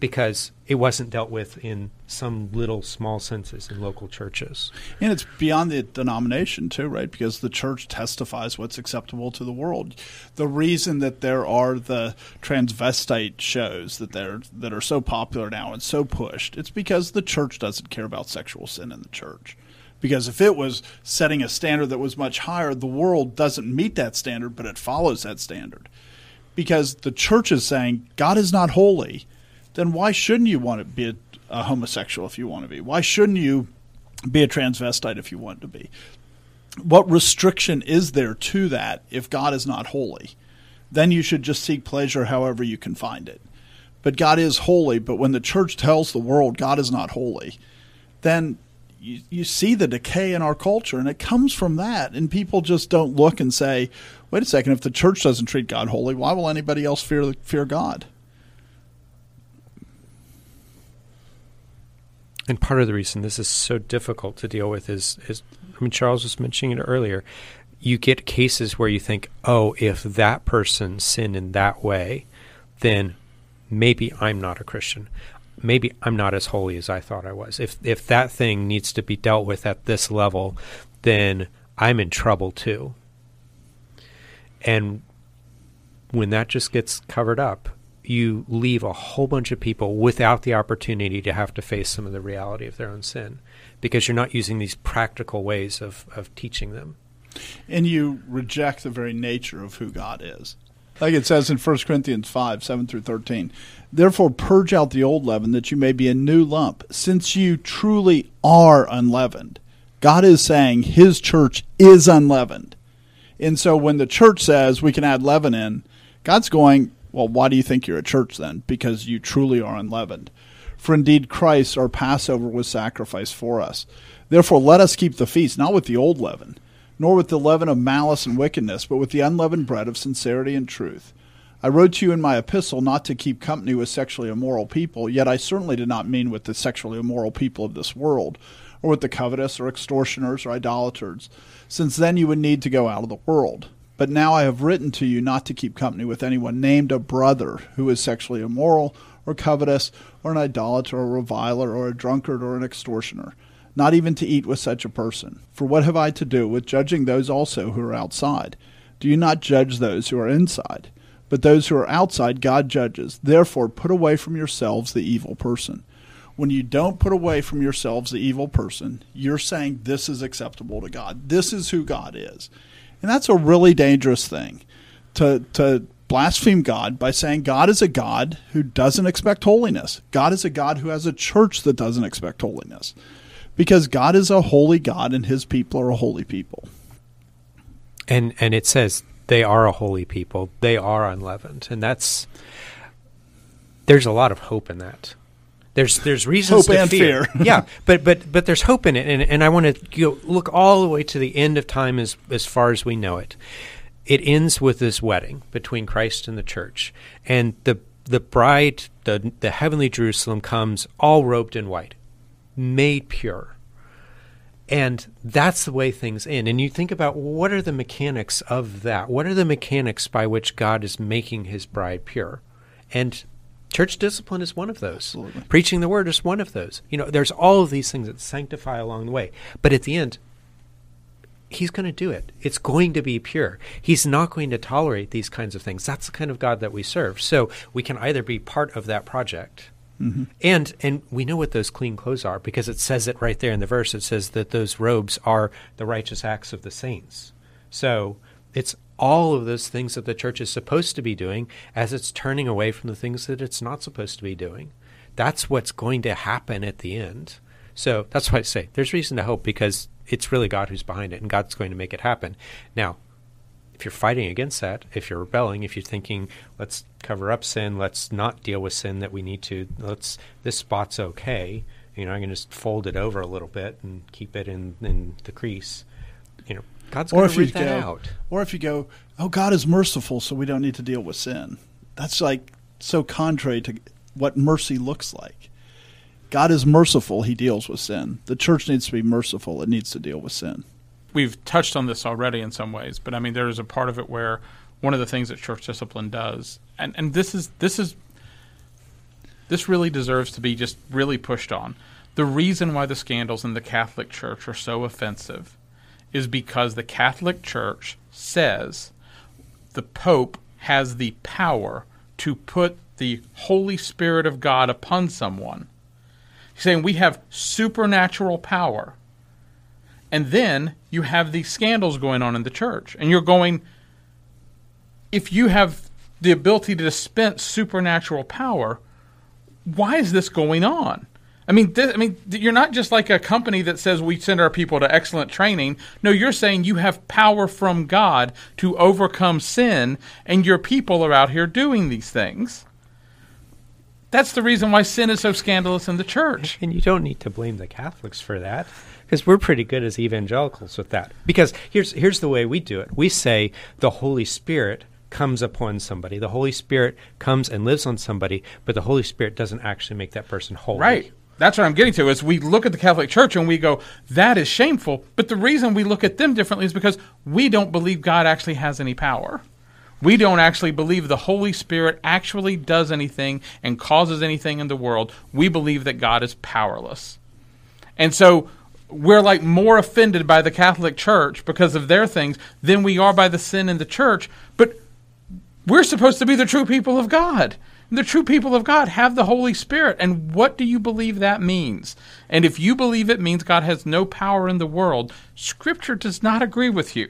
because it wasn't dealt with in some little small senses in local churches. And it's beyond the denomination too, right? Because the church testifies what's acceptable to the world. The reason that there are the transvestite shows that they're that are so popular now and so pushed, it's because the church doesn't care about sexual sin in the church. Because if it was setting a standard that was much higher, the world doesn't meet that standard, but it follows that standard. Because the church is saying God is not holy then why shouldn't you want to be a, a homosexual if you want to be? Why shouldn't you be a transvestite if you want to be? What restriction is there to that if God is not holy? Then you should just seek pleasure however you can find it. But God is holy, but when the church tells the world God is not holy, then you, you see the decay in our culture, and it comes from that. And people just don't look and say, wait a second, if the church doesn't treat God holy, why will anybody else fear, fear God? And part of the reason this is so difficult to deal with is, is I mean, Charles was mentioning it earlier. You get cases where you think, oh, if that person sinned in that way, then maybe I'm not a Christian. Maybe I'm not as holy as I thought I was. If if that thing needs to be dealt with at this level, then I'm in trouble too. And when that just gets covered up, you leave a whole bunch of people without the opportunity to have to face some of the reality of their own sin because you're not using these practical ways of, of teaching them. And you reject the very nature of who God is. Like it says in 1 Corinthians 5 7 through 13. Therefore, purge out the old leaven that you may be a new lump, since you truly are unleavened. God is saying his church is unleavened. And so when the church says we can add leaven in, God's going, well, why do you think you're a church then? Because you truly are unleavened. For indeed Christ, our Passover, was sacrificed for us. Therefore, let us keep the feast, not with the old leaven, nor with the leaven of malice and wickedness, but with the unleavened bread of sincerity and truth. I wrote to you in my epistle not to keep company with sexually immoral people, yet I certainly did not mean with the sexually immoral people of this world, or with the covetous, or extortioners, or idolaters, since then you would need to go out of the world. But now I have written to you not to keep company with anyone named a brother who is sexually immoral, or covetous, or an idolater, or a reviler, or a drunkard, or an extortioner, not even to eat with such a person. For what have I to do with judging those also who are outside? Do you not judge those who are inside? But those who are outside God judges. Therefore, put away from yourselves the evil person. When you don't put away from yourselves the evil person, you're saying this is acceptable to God. This is who God is. And that's a really dangerous thing to, to blaspheme God by saying God is a God who doesn't expect holiness. God is a God who has a church that doesn't expect holiness. Because God is a holy God and his people are a holy people. And and it says they are a holy people. They are unleavened. And that's there's a lot of hope in that. There's there's reasons hope to and fear. fear. yeah, but but but there's hope in it, and and I want to look all the way to the end of time as as far as we know it. It ends with this wedding between Christ and the church, and the the bride, the the heavenly Jerusalem, comes all robed in white, made pure. And that's the way things end. And you think about what are the mechanics of that? What are the mechanics by which God is making his bride pure? And Church discipline is one of those. Absolutely. Preaching the word is one of those. You know, there's all of these things that sanctify along the way. But at the end, he's going to do it. It's going to be pure. He's not going to tolerate these kinds of things. That's the kind of God that we serve. So we can either be part of that project mm-hmm. And and we know what those clean clothes are because it says it right there in the verse. It says that those robes are the righteous acts of the saints. So it's all of those things that the church is supposed to be doing as it's turning away from the things that it's not supposed to be doing. That's what's going to happen at the end. So that's why I say there's reason to hope because it's really God who's behind it and God's going to make it happen. Now, if you're fighting against that, if you're rebelling, if you're thinking, let's cover up sin, let's not deal with sin that we need to, let's this spot's okay. You know, I'm going to just fold it over a little bit and keep it in, in the crease. You know, God's Or going if to you root that go, out. or if you go, oh, God is merciful, so we don't need to deal with sin. That's like so contrary to what mercy looks like. God is merciful; He deals with sin. The church needs to be merciful; it needs to deal with sin. we've touched on this already in some ways, but I mean, there is a part of it where one of the things that church discipline does, and, and this is this is this really deserves to be just really pushed on. The reason why the scandals in the Catholic Church are so offensive is because the Catholic Church says the Pope has the power to put the Holy Spirit of God upon someone. He's saying we have supernatural power. And then you have these scandals going on in the church. And you're going, if you have the ability to dispense supernatural power, why is this going on? I mean, th- I mean, th- you're not just like a company that says we send our people to excellent training. No, you're saying you have power from God to overcome sin, and your people are out here doing these things. That's the reason why sin is so scandalous in the church. And you don't need to blame the Catholics for that because we're pretty good as evangelicals with that. Because here's here's the way we do it. We say the Holy Spirit comes upon somebody. The Holy Spirit comes and lives on somebody, but the Holy Spirit doesn't actually make that person holy. Right. That's what I'm getting to. Is we look at the Catholic Church and we go, that is shameful. But the reason we look at them differently is because we don't believe God actually has any power. We don't actually believe the Holy Spirit actually does anything and causes anything in the world. We believe that God is powerless. And so we're like more offended by the Catholic Church because of their things than we are by the sin in the church. But we're supposed to be the true people of God. The true people of God have the Holy Spirit. And what do you believe that means? And if you believe it means God has no power in the world, Scripture does not agree with you.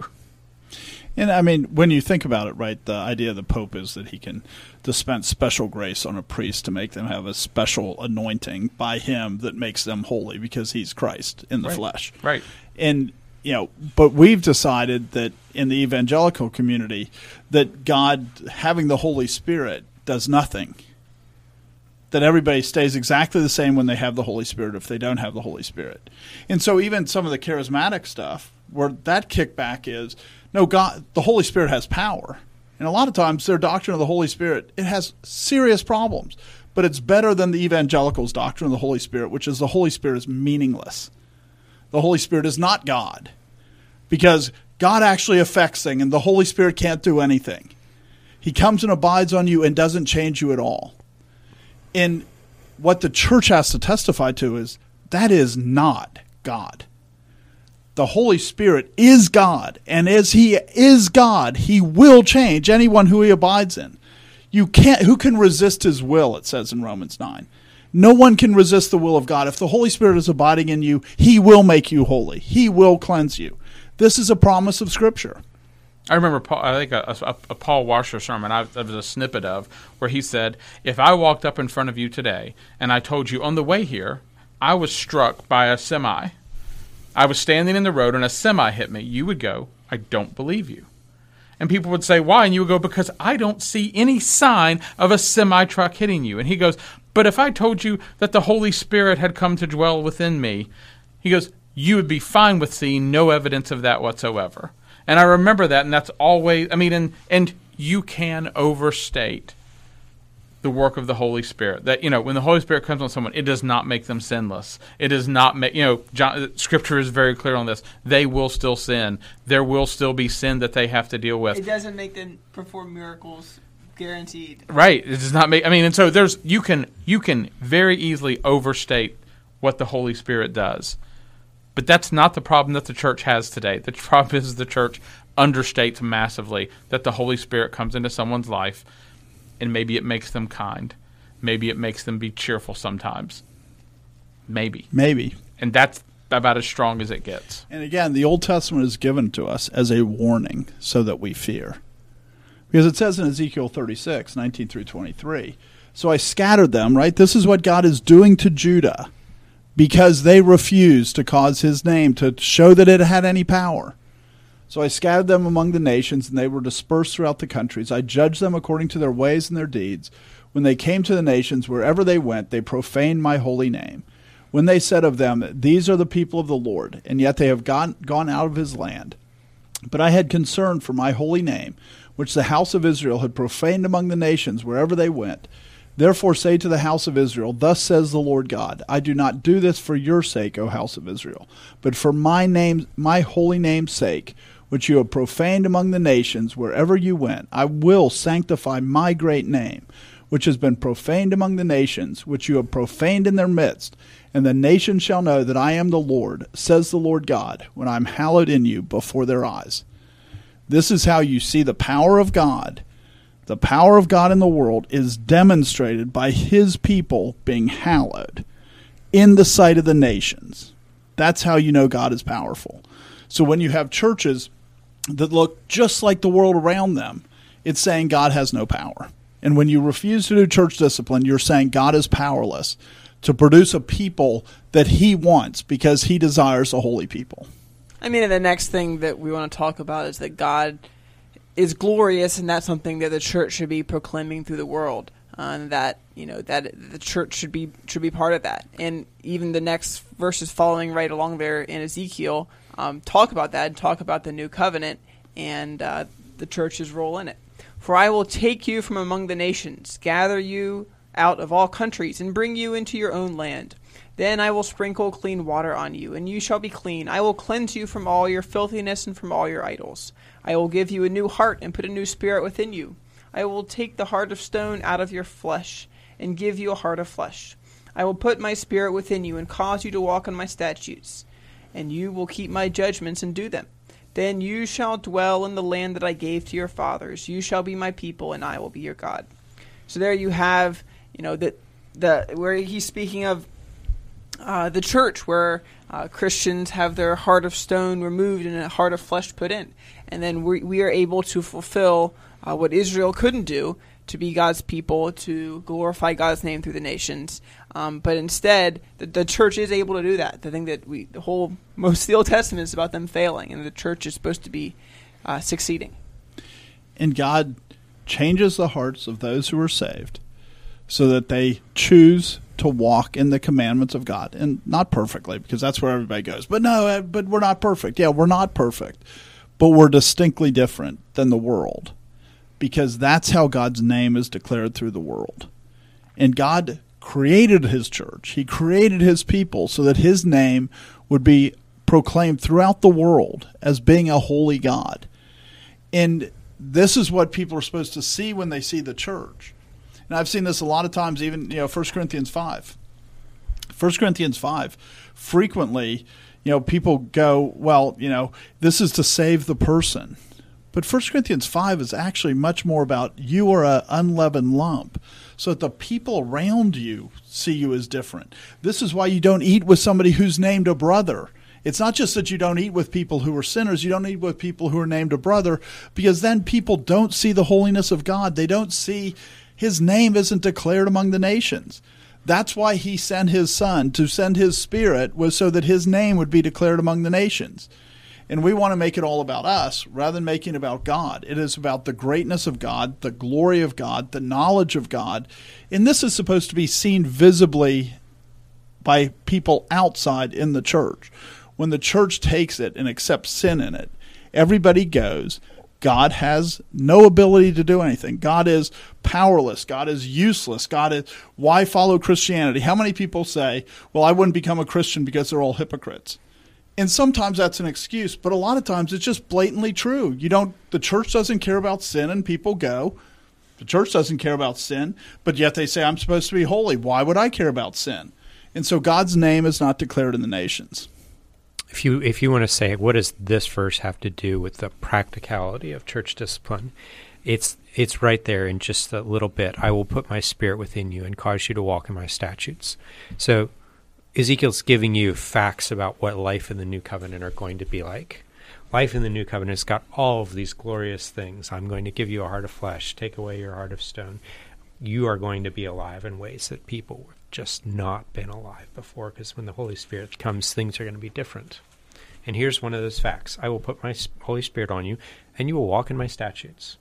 And I mean, when you think about it, right, the idea of the Pope is that he can dispense special grace on a priest to make them have a special anointing by him that makes them holy because he's Christ in the Right. flesh. Right. And you know, but we've decided that in the evangelical community that God having the Holy Spirit does nothing. That everybody stays exactly the same when they have the Holy Spirit if they don't have the Holy Spirit. And so even some of the charismatic stuff where that kickback is no God the Holy Spirit has power. And a lot of times their doctrine of the Holy Spirit it has serious problems. But it's better than the evangelicals' doctrine of the Holy Spirit, which is the Holy Spirit is meaningless the Holy Spirit is not God because God actually affects things and the Holy Spirit can't do anything. He comes and abides on you and doesn't change you at all. And what the church has to testify to is that is not God. The Holy Spirit is God, and as He is God, He will change anyone who He abides in. You can't. Who can resist His will? It says in Romans nine. No one can resist the will of God. If the Holy Spirit is abiding in you, He will make you holy. He will cleanse you. This is a promise of Scripture. I remember, Paul, I think a, a, a Paul Washer sermon. I, there was a snippet of where he said, "If I walked up in front of you today and I told you on the way here I was struck by a semi, I was standing in the road and a semi hit me, you would go, I don't believe you." And people would say, Why? And you would go, Because I don't see any sign of a semi truck hitting you. And he goes, But if I told you that the Holy Spirit had come to dwell within me, he goes, You would be fine with seeing no evidence of that whatsoever. And I remember that, and that's always, I mean, and, and you can overstate the work of the Holy Spirit. That you know, when the Holy Spirit comes on someone, it does not make them sinless. It does not make you know. John, uh, Scripture is very clear on this. They will still sin. There will still be sin that they have to deal with. It doesn't make them perform miracles, guaranteed. Right. It does not make. I mean, and so there's you can you can very easily overstate what the Holy Spirit does, but that's not the problem that the church has today. The problem is the church understates massively that the Holy Spirit comes into someone's life, and maybe it makes them kind. Maybe it makes them be cheerful sometimes. Maybe. Maybe. And that's about as strong as it gets. And again, the Old Testament is given to us as a warning so that we fear. Because it says in Ezekiel 36, 19 through 23, So I scattered them, right? This is what God is doing to Judah because they refused to cause his name to show that it had any power. So I scattered them among the nations, and they were dispersed throughout the countries. I judged them according to their ways and their deeds. When they came to the nations, wherever they went, they profaned my holy name. When they said of them, These are the people of the Lord, and yet they have gone, gone out of his land. But I had concern for my holy name, which the house of Israel had profaned among the nations wherever they went. Therefore say to the house of Israel, Thus says the Lord God, I do not do this for your sake, O house of Israel, but for my name, my holy name's sake, which you have profaned among the nations wherever you went. I will sanctify my great name, which has been profaned among the nations, which you have profaned in their midst. And the nations shall know that I am the Lord, says the Lord God, when I am hallowed in you before their eyes. This is how you see the power of God. The power of God in the world is demonstrated by his people being hallowed in the sight of the nations. That's how you know God is powerful. So when you have churches that look just like the world around them, it's saying God has no power. And when you refuse to do church discipline, you're saying God is powerless to produce a people that he wants because he desires a holy people. I mean, the next thing that we want to talk about is that God is glorious, and that's something that the church should be proclaiming through the world. Uh, that you know that the church should be should be part of that. And even the next verses following right along there in Ezekiel um, talk about that talk about the new covenant and uh, the church's role in it. For I will take you from among the nations, gather you out of all countries, and bring you into your own land. Then I will sprinkle clean water on you, and you shall be clean. I will cleanse you from all your filthiness and from all your idols. I will give you a new heart and put a new spirit within you. I will take the heart of stone out of your flesh and give you a heart of flesh. I will put my spirit within you and cause you to walk in my statutes, and you will keep my judgments and do them. Then you shall dwell in the land that I gave to your fathers. You shall be my people, and I will be your God. So there you have, you know, that the where he's speaking of uh, the church, where uh, Christians have their heart of stone removed and a heart of flesh put in, and then we we are able to fulfill uh, what Israel couldn't do to be God's people, to glorify God's name through the nations. Um, but instead, the, the, church is able to do that. The thing that we, the whole, most of the Old Testament is about them failing, and the church is supposed to be uh, succeeding. And God changes the hearts of those who are saved so that they choose to walk in the commandments of God. And not perfectly, because that's where everybody goes. But no, uh, but we're not perfect. Yeah, we're not perfect. But we're distinctly different than the world because that's how God's name is declared through the world. And God created his church, he created his people so that his name would be proclaimed throughout the world as being a holy God. And this is what people are supposed to see when they see the church. And I've seen this a lot of times, even, you know, 1 Corinthians 5. 1 Corinthians 5, frequently, you know, people go, well, you know, this is to save the person. But 1 Corinthians 5 is actually much more about you are an unleavened lump, so that the people around you see you as different. This is why you don't eat with somebody who's named a brother. It's not just that you don't eat with people who are sinners, you don't eat with people who are named a brother, because then people don't see the holiness of God. They don't see his name isn't declared among the nations. That's why he sent his son to send his spirit was so that his name would be declared among the nations. And we want to make it all about us rather than making it about God. It is about the greatness of God, the glory of God, the knowledge of God. And this is supposed to be seen visibly by people outside in the church. When the church takes it and accepts sin in it, everybody goes. God has no ability to do anything. God is powerless. God is useless. God is why follow Christianity? How many people say, "Well, I wouldn't become a Christian because they're all hypocrites." And sometimes that's an excuse, but a lot of times it's just blatantly true. You don't the church doesn't care about sin and people go. The church doesn't care about sin, but yet they say I'm supposed to be holy. Why would I care about sin? And so God's name is not declared in the nations. If you if you want to say what does this verse have to do with the practicality of church discipline, It's it's right there in just a little bit. I will put my spirit within you and cause you to walk in my statutes. So Ezekiel's giving you facts about what life in the new covenant are going to be like. Life in the new covenant has got all of these glorious things. I'm going to give you a heart of flesh, take away your heart of stone. You are going to be alive in ways that people have just not been alive before because when the Holy Spirit comes, things are going to be different. And here's one of those facts I will put my Holy Spirit on you, and you will walk in my statutes.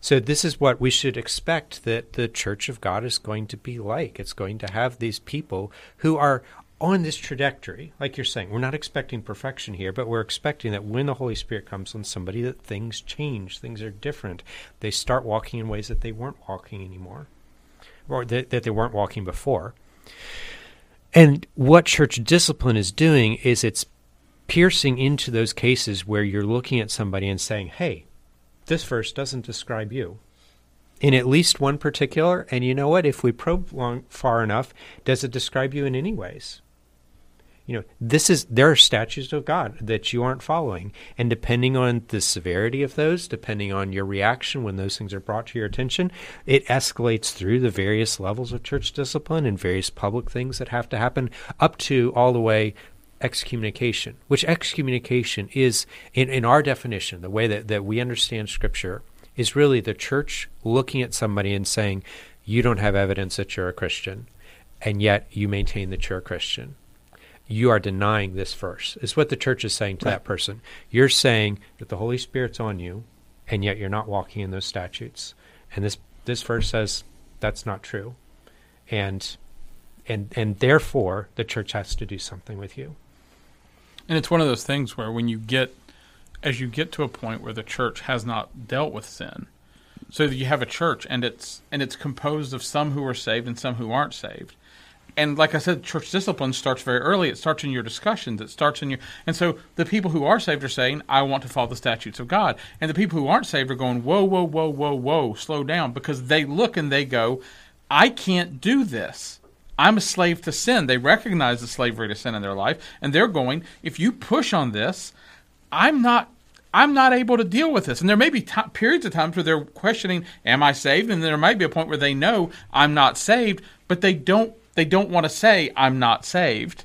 So this is what we should expect that the church of God is going to be like. It's going to have these people who are on this trajectory, like you're saying. We're not expecting perfection here, but we're expecting that when the Holy Spirit comes on somebody that things change, things are different. They start walking in ways that they weren't walking anymore or that, that they weren't walking before. And what church discipline is doing is it's piercing into those cases where you're looking at somebody and saying, "Hey, this verse doesn't describe you in at least one particular. And you know what? If we probe long, far enough, does it describe you in any ways? You know, this is there are statutes of God that you aren't following, and depending on the severity of those, depending on your reaction when those things are brought to your attention, it escalates through the various levels of church discipline and various public things that have to happen, up to all the way excommunication, which excommunication is, in, in our definition, the way that, that we understand Scripture, is really the church looking at somebody and saying, You don't have evidence that you're a Christian, and yet you maintain that you're a Christian. You are denying this verse, is what the church is saying to right. that person. You're saying that the Holy Spirit's on you, and yet you're not walking in those statutes. And this, this verse says that's not true. And and and therefore the church has to do something with you. And it's one of those things where when you get, as you get to a point where the church has not dealt with sin, so you have a church and it's and it's composed of some who are saved and some who aren't saved. And like I said, church discipline starts very early. It starts in your discussions. It starts in your and so the people who are saved are saying, "I want to follow the statutes of God," and the people who aren't saved are going, "Whoa, whoa, whoa, whoa, whoa, slow down," because they look and they go, "I can't do this." I'm a slave to sin. They recognize the slavery to sin in their life, and they're going, if you push on this, I'm not I'm not able to deal with this. And there may be t- periods of times where they're questioning, am I saved? And there might be a point where they know I'm not saved, but they don't they don't want to say I'm not saved.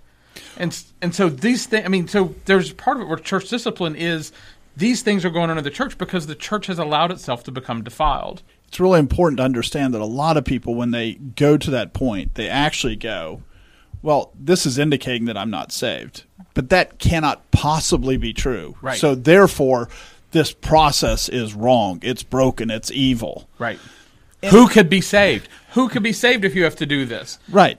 And and so these things I mean so there's part of it where church discipline is these things are going on in the church because the church has allowed itself to become defiled it's really important to understand that a lot of people, when they go to that point, they actually go, well, this is indicating that I'm not saved. But that cannot possibly be true. Right. So therefore, this process is wrong. It's broken. It's evil. Right. And Who could be saved? Who could be saved if you have to do this? Right.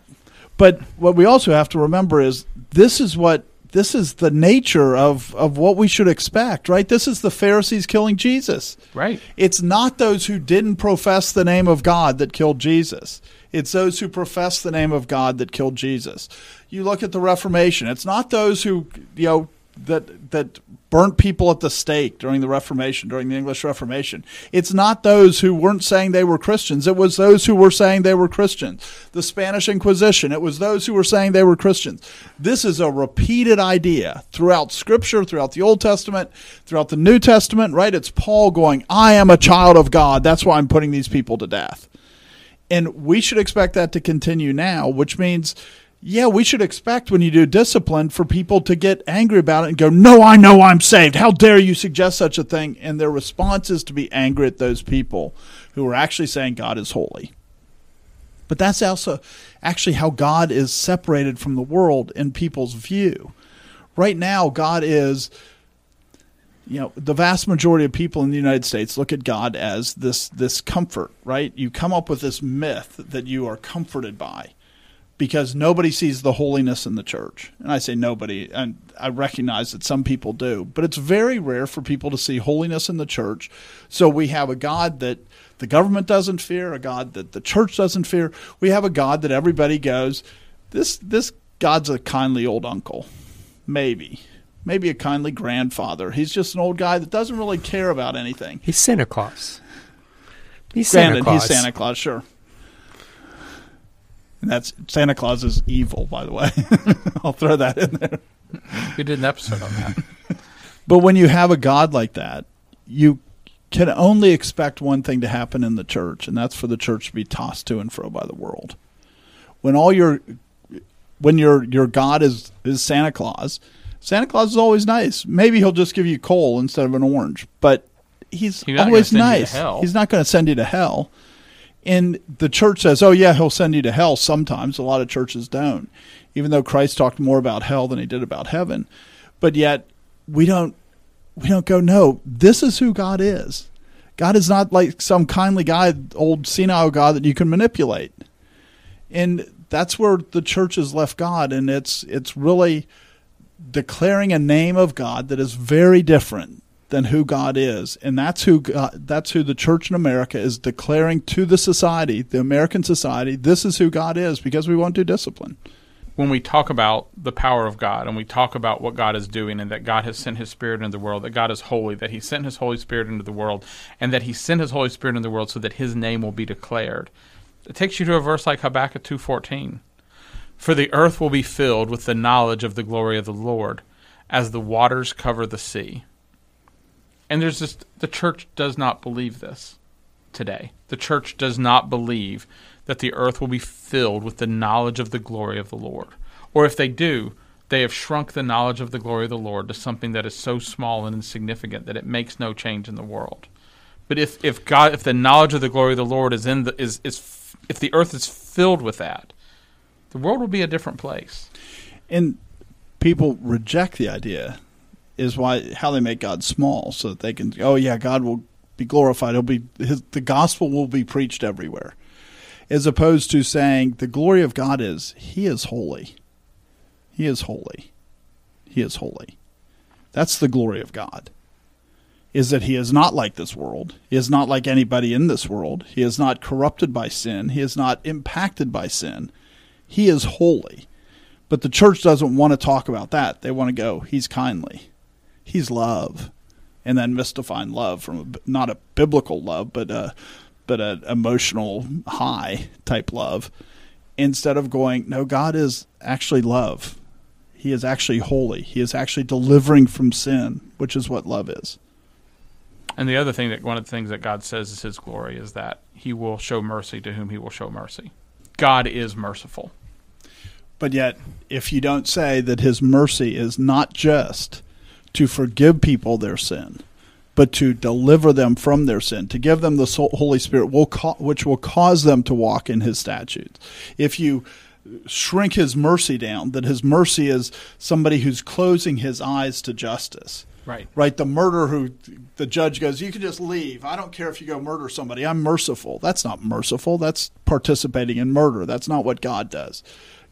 But what we also have to remember is this is what this is the nature of, of what we should expect, right? This is the Pharisees killing Jesus. Right. It's not those who didn't profess the name of God that killed Jesus. It's those who profess the name of God that killed Jesus. You look at the Reformation. It's not those who, you know, that that burnt people at the stake during the Reformation, during the English Reformation. It's not those who weren't saying they were Christians. It was those who were saying they were Christians. The Spanish Inquisition, it was those who were saying they were Christians. This is a repeated idea throughout Scripture, throughout the Old Testament, throughout the New Testament, right? It's Paul going, I am a child of God. That's why I'm putting these people to death. And we should expect that to continue now, which means yeah, we should expect when you do discipline for people to get angry about it and go, No, I know I'm saved. How dare you suggest such a thing? And their response is to be angry at those people who are actually saying God is holy. But that's also actually how God is separated from the world in people's view. Right now, God is, you know, the vast majority of people in the United States look at God as this this comfort, right? You come up with this myth that you are comforted by because nobody sees the holiness in the church. And I say nobody, and I recognize that some people do, but it's very rare for people to see holiness in the church. So we have a God that the government doesn't fear, a God that the church doesn't fear. We have a God that everybody goes, this this God's a kindly old uncle. Maybe. Maybe a kindly grandfather. He's just an old guy that doesn't really care about anything. He's Santa Claus. He's Santa Claus. He's Santa Claus, sure. And that's Santa Claus is evil, by the way. I'll throw that in there. We did an episode on that. but when you have a God like that, you can only expect one thing to happen in the church, and that's for the church to be tossed to and fro by the world. When all your when your your God is is Santa Claus, Santa Claus is always nice. Maybe he'll just give you coal instead of an orange, but he's, He's always gonna send you to nice. He's not going to send you to hell. And the church says, "Oh yeah, he'll send you to hell." Sometimes a lot of churches don't, even though Christ talked more about hell than he did about heaven. But yet we don't we don't go, "No, this is who God is." God is not like some kindly guy, old senile God that you can manipulate. And that's where the church has left God, and it's it's really declaring a name of God that is very different than who God is, and that's who God, uh, that's who the church in America is declaring to the society, the American society, this is who God is because we won't do discipline. when we talk about the power of God and we talk about what God is doing and that God has sent his spirit into the world, that God is holy, that he sent his Holy Spirit into the world, and that he sent his Holy Spirit into the world so that his name will be declared. It takes you to a verse like Habakkuk 2:14. For the earth will be filled with the knowledge of the glory of the Lord as the waters cover the sea. And there's just the church does not believe this today. The church does not believe that the earth will be filled with the knowledge of the glory of the Lord. Or if they do, they have shrunk the knowledge of the glory of the Lord to something that is so small and insignificant that it makes no change in the world. But if, if God if the knowledge of the glory of the Lord is in the is, is if the earth is filled with that, the world will be a different place. And people reject the idea is why how they make God small so that they can oh yeah God will be glorified. He'll be his, the gospel will be preached everywhere. As opposed to saying the glory of God is he is holy. He is holy. He is holy. That's the glory of God. Is that he is not like this world. He is not like anybody in this world. He is not corrupted by sin. He is not impacted by sin. He is holy. But the church doesn't want to talk about that. They want to go, he's kindly, he's love, and then mystifying love from a, not a biblical love, but a but an emotional high type love, instead of going, no, God is actually love. He is actually holy. He is actually delivering from sin, which is what love is. And the other thing that one of the things that God says is his glory is that he will show mercy to whom he will show mercy. God is merciful. But yet, if you don't say that his mercy is not just to forgive people their sin, but to deliver them from their sin, to give them the Holy Spirit, which will cause them to walk in his statutes. If you shrink his mercy down, that his mercy is somebody who's closing his eyes to justice. Right. Right, the murderer who the judge goes, You can just leave. I don't care if you go murder somebody. I'm merciful. That's not merciful. That's participating in murder. That's not what God does.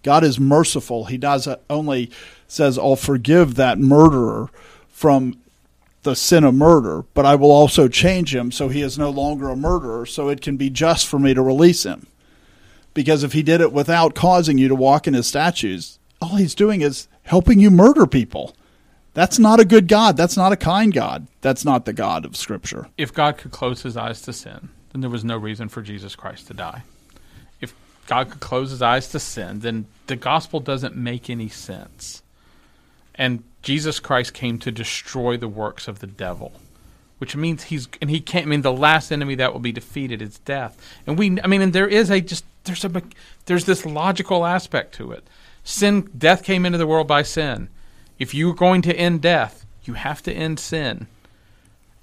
God is merciful. He does only says, I'll forgive that murderer from the sin of murder, but I will also change him so he is no longer a murderer, so it can be just for me to release him. Because if he did it without causing you to walk in his statutes, all he's doing is helping you murder people. That's not a good God. That's not a kind God. That's not the God of Scripture. If God could close his eyes to sin, then there was no reason for Jesus Christ to die. God could close his eyes to sin, then the gospel doesn't make any sense. And Jesus Christ came to destroy the works of the devil, which means he's and he can't. I mean, the last enemy that will be defeated is death. And we, I mean, and there is a just there's a there's this logical aspect to it. Sin, death came into the world by sin. If you're going to end death, you have to end sin.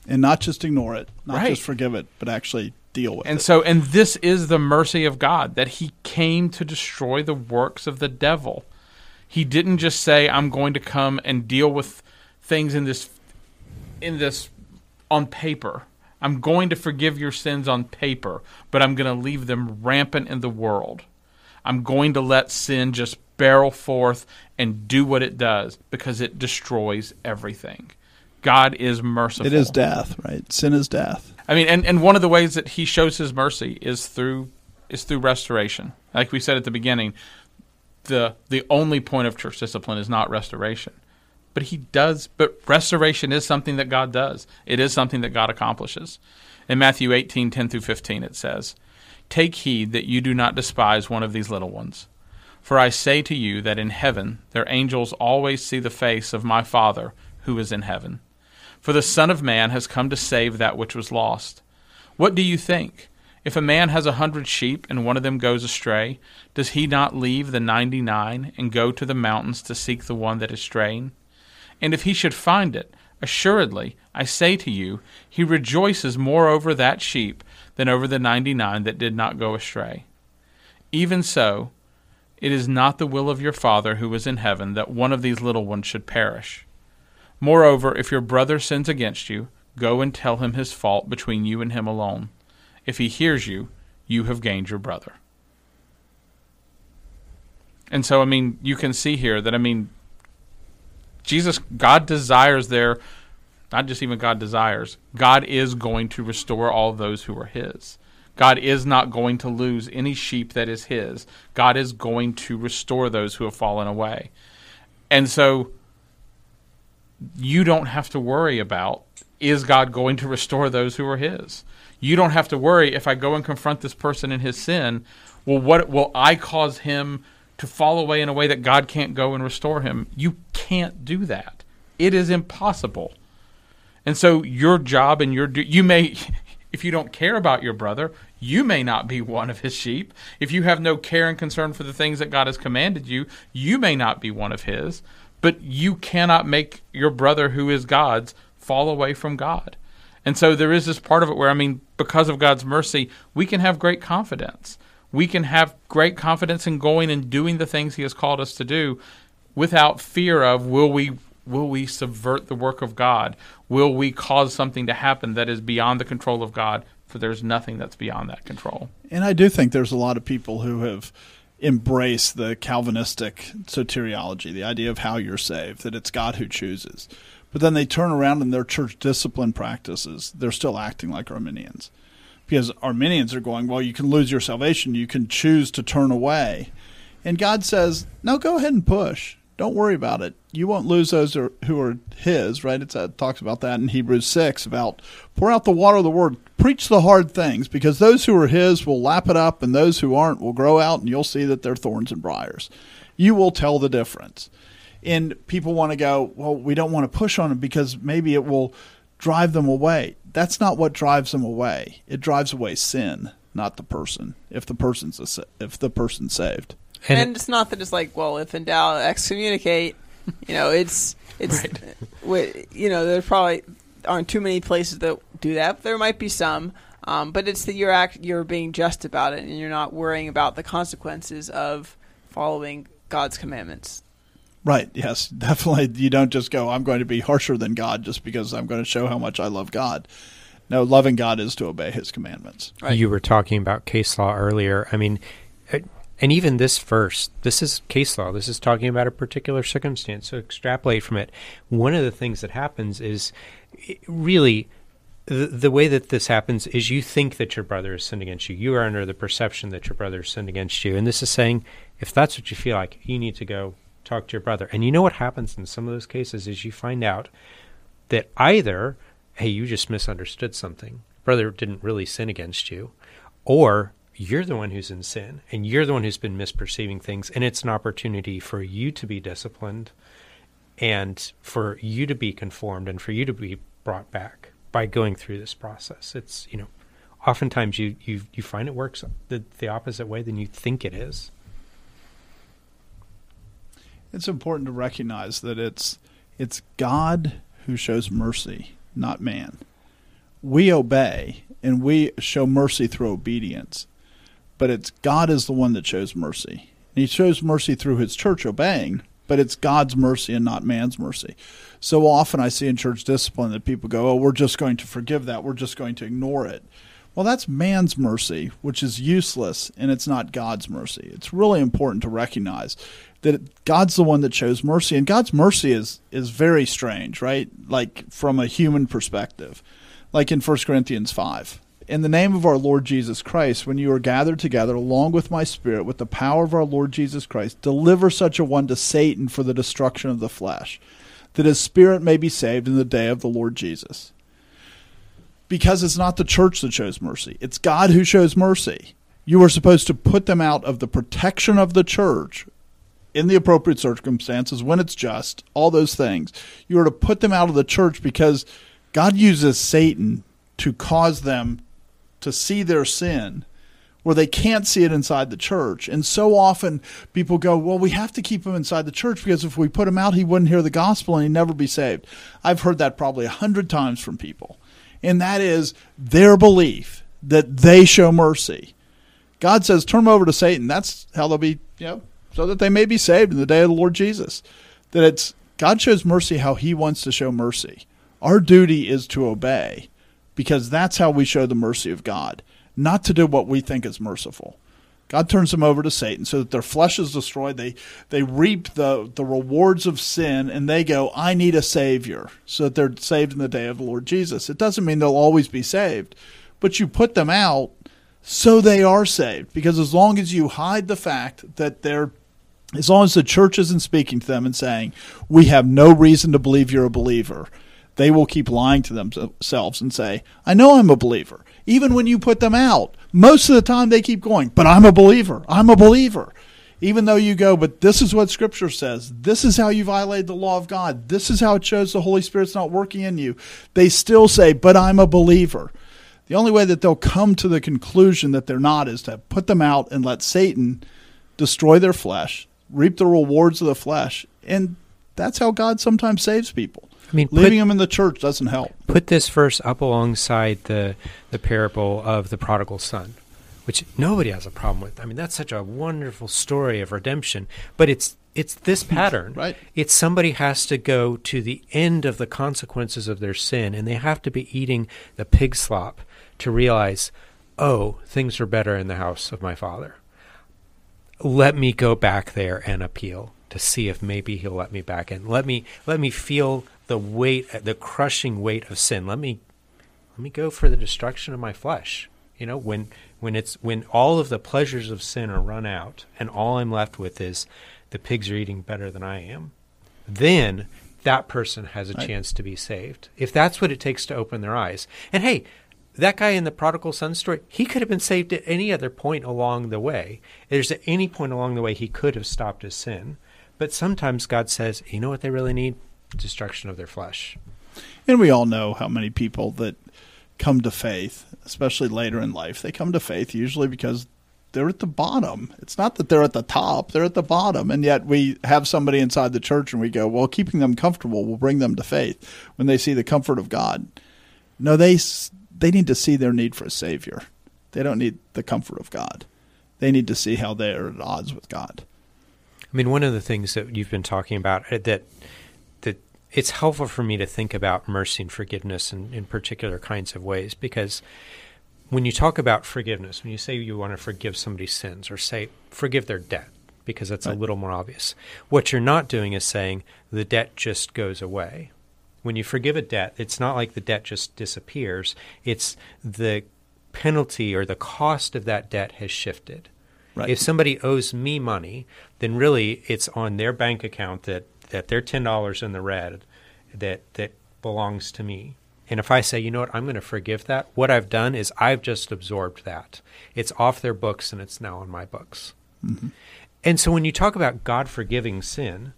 And not just ignore it, not Right. just forgive it, but actually deal with And it. so, and this is the mercy of God that He came to destroy the works of the devil. He didn't just say, "I'm going to come and deal with things in this, in this, on paper. I'm going to forgive your sins on paper, but I'm going to leave them rampant in the world. I'm going to let sin just barrel forth and do what it does because it destroys everything." God is merciful. it is death, right? Sin is death. I mean, and, and one of the ways that he shows his mercy is through is through restoration. Like we said at the beginning, the the only point of church discipline is not restoration. But he does but restoration is something that God does. It is something that God accomplishes. In Matthew 18, 10 through 15, it says, Take heed that you do not despise one of these little ones. For I say to you that in heaven their angels always see the face of my Father who is in heaven. For the Son of Man has come to save that which was lost. What do you think? If a man has a hundred sheep and one of them goes astray, does he not leave the ninety nine and go to the mountains to seek the one that is straying? And if he should find it, assuredly, I say to you, he rejoices more over that sheep than over the ninety nine that did not go astray. Even so, it is not the will of your Father who is in heaven that one of these little ones should perish. Moreover, if your brother sins against you, go and tell him his fault between you and him alone. If he hears you, you have gained your brother. And so, I mean, you can see here that, I mean, Jesus, God desires there, not just even God desires, God is going to restore all those who are His. God is not going to lose any sheep that is His. God is going to restore those who have fallen away. And so, you don't have to worry about is God going to restore those who are His? You don't have to worry if I go and confront this person in his sin, well, what will I cause him to fall away in a way that God can't go and restore him? You can't do that. It is impossible. And so your job and your you may if you don't care about your brother, you may not be one of his sheep. If you have no care and concern for the things that God has commanded you, you may not be one of his. But you cannot make your brother who is God's fall away from God. And so there is this part of it where, I mean, because of God's mercy, we can have great confidence. We can have great confidence in going and doing the things He has called us to do without fear of will we will we subvert the work of God? Will we cause something to happen that is beyond the control of God? For there's nothing that's beyond that control. And I do think there's a lot of people who have embraced the Calvinistic soteriology, the idea of how you're saved, that it's God who chooses. But then they turn around in their church discipline practices, they're still acting like Arminians. Because Arminians are going, well, you can lose your salvation, you can choose to turn away. And God says, no, go ahead and push. Don't worry about it. You won't lose those who are His, right? It's, uh, it talks about that in Hebrews 6 about pour out the water of the Word, preach the hard things, because those who are His will lap it up, and those who aren't will grow out, and you'll see that they're thorns and briars. You will tell the difference and people want to go, well, we don't want to push on them because maybe it will drive them away. That's not what drives them away. It drives away sin, not the person. If the person's a, if the person's saved, and, and it's not that it's like, well, if in doubt, excommunicate. You know, it's it's right. you know, there probably aren't too many places that do that. There might be some. Um, but it's that you're act, you're being just about it, and you're not worrying about the consequences of following God's commandments. Right. Yes. Definitely. You don't just go, I'm going to be harsher than God just because I'm going to show how much I love God. No, loving God is to obey his commandments. Right. You were talking about case law earlier. I mean, and even this verse, this is case law. This is talking about a particular circumstance. So extrapolate from it. One of the things that happens is really the, the way that this happens is you think that your brother has sinned against you. You are under the perception that your brother has sinned against you. And this is saying, if that's what you feel like, you need to go talk to your brother. And you know what happens in some of those cases is you find out that either, hey, you just misunderstood something, brother didn't really sin against you, or you're the one who's in sin and you're the one who's been misperceiving things. And it's an opportunity for you to be disciplined and for you to be conformed and for you to be brought back by going through this process. It's, you know, oftentimes you, you, you find it works the, the opposite way than you think it is it's important to recognize that it's it's God who shows mercy, not man. We obey and we show mercy through obedience, but it's God is the one that shows mercy. And he shows mercy through his church obeying, but it's God's mercy and not man's mercy. So often I see in church discipline that people go, "Oh, we're just going to forgive that. We're just going to ignore it." Well, that's man's mercy, which is useless, and it's not God's mercy. It's really important to recognize that God's the one that shows mercy, and God's mercy is is very strange, right? Like from a human perspective, like in 1 Corinthians five. In the name of our Lord Jesus Christ, when you are gathered together along with my Spirit, with the power of our Lord Jesus Christ, deliver such a one to Satan for the destruction of the flesh, that his spirit may be saved in the day of the Lord Jesus. Because it's not the church that shows mercy, it's God who shows mercy. You are supposed to put them out of the protection of the church in the appropriate circumstances when it's just, all those things. You are to put them out of the church because God uses Satan to cause them to see their sin where they can't see it inside the church. And so often people go, well, we have to keep him inside the church because if we put him out, he wouldn't hear the gospel and he'd never be saved. I've heard that probably a hundred times from people. And that is their belief that they show mercy. God says, turn them over to Satan. That's how they'll be, you know, so that they may be saved in the day of the Lord Jesus. That it's God shows mercy how he wants to show mercy. Our duty is to obey because that's how we show the mercy of God not to do what we think is merciful. God turns them over to Satan so that their flesh is destroyed. They they reap the, the rewards of sin and they go, I need a Savior, so that they're saved in the day of the Lord Jesus. It doesn't mean they'll always be saved, but you put them out so they are saved. Because as long as you hide the fact that they're as long as the church isn't speaking to them and saying, We have no reason to believe you're a believer, they will keep lying to themselves and say, I know I'm a believer even when you put them out. Most of the time they keep going, but I'm a believer. I'm a believer. Even though you go, but this is what Scripture says. This is how you violate the law of God. This is how it shows the Holy Spirit's not working in you. They still say, but I'm a believer. The only way that they'll come to the conclusion that they're not is to put them out and let Satan destroy their flesh, reap the rewards of the flesh. And that's how God sometimes saves people. I mean, leaving put, them in the church doesn't help. Put this verse up alongside the the parable of the prodigal son, which nobody has a problem with. I mean, that's such a wonderful story of redemption, but it's it's this pattern. right. It's somebody has to go to the end of the consequences of their sin, and they have to be eating the pig slop to realize, oh, things are better in the house of my father. Let me go back there and appeal to see if maybe he'll let me back in. Let me let me feel the weight, the crushing weight of sin. Let me let me go for the destruction of my flesh. You know, when when it's when all of the pleasures of sin are run out and all I'm left with is the pigs are eating better than I am, then that person has a right. chance to be saved. If that's what it takes to open their eyes. And hey, that guy in the prodigal son story, he could have been saved at any other point along the way. There's at any point along the way he could have stopped his sin. But sometimes God says, you know what they really need? Destruction of their flesh. And we all know how many people that come to faith, especially later in life, they come to faith usually because they're at the bottom. It's not that they're at the top, they're at the bottom. And yet we have somebody inside the church and we go, well, keeping them comfortable will bring them to faith when they see the comfort of God. No, they they need to see their need for a savior. They don't need the comfort of God. They need to see how they are at odds with God. I mean, one of the things that you've been talking about uh, that it's helpful for me to think about mercy and forgiveness in, in particular kinds of ways because when you talk about forgiveness, when you say you want to forgive somebody's sins or say forgive their debt, because that's right. a little more obvious, what you're not doing is saying the debt just goes away. When you forgive a debt, it's not like the debt just disappears, it's the penalty or the cost of that debt has shifted. Right. If somebody owes me money, then really it's on their bank account that that they're ten dollars in the red that that belongs to me. And if I say, you know what, I'm going to forgive that, what I've done is I've just absorbed that. It's off their books and it's now on my books. Mm-hmm. And so when you talk about God forgiving sin,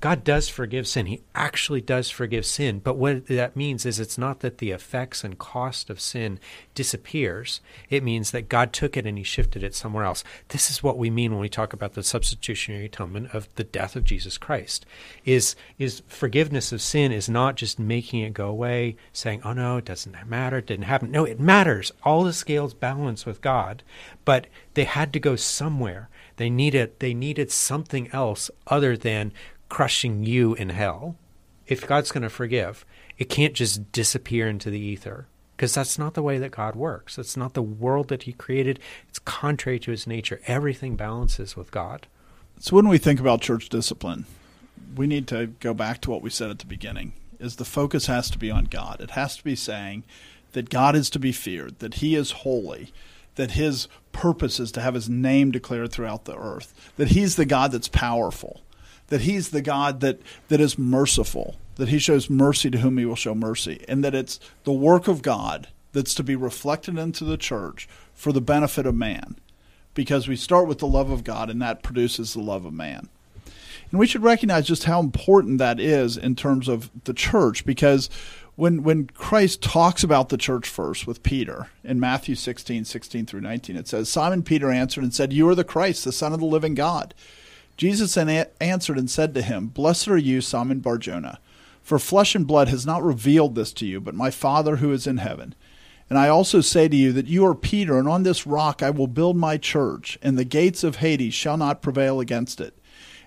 God does forgive sin. He actually does forgive sin. But what that means is it's not that the effects and cost of sin disappears. It means that God took it and he shifted it somewhere else. This is what we mean when we talk about the substitutionary atonement of the death of Jesus Christ. Is is forgiveness of sin is not just making it go away, saying, "Oh no, it doesn't matter, it didn't happen." No, it matters. All the scales balance with God, but they had to go somewhere. They needed they needed something else other than crushing you in hell, if God's going to forgive, it can't just disappear into the ether because that's not the way that God works. That's not the world that He created. It's contrary to His nature. Everything balances with God. So when we think about church discipline, we need to go back to what we said at the beginning is the focus has to be on God. It has to be saying that God is to be feared, that he is holy, that his purpose is to have his name declared throughout the earth, that he's the God that's powerful, that he's the God that, that is merciful, that he shows mercy to whom he will show mercy, and that it's the work of God that's to be reflected into the church for the benefit of man. Because we start with the love of God, and that produces the love of man. And we should recognize just how important that is in terms of the church, because when when Christ talks about the church first with Peter in Matthew 16, 16 through 19, it says, Simon Peter answered and said, You are the Christ, the Son of the living God. Jesus answered and said to him, Blessed are you, Simon Barjona, for flesh and blood has not revealed this to you, but my Father who is in heaven. And I also say to you that you are Peter, and on this rock I will build my church, and the gates of Hades shall not prevail against it.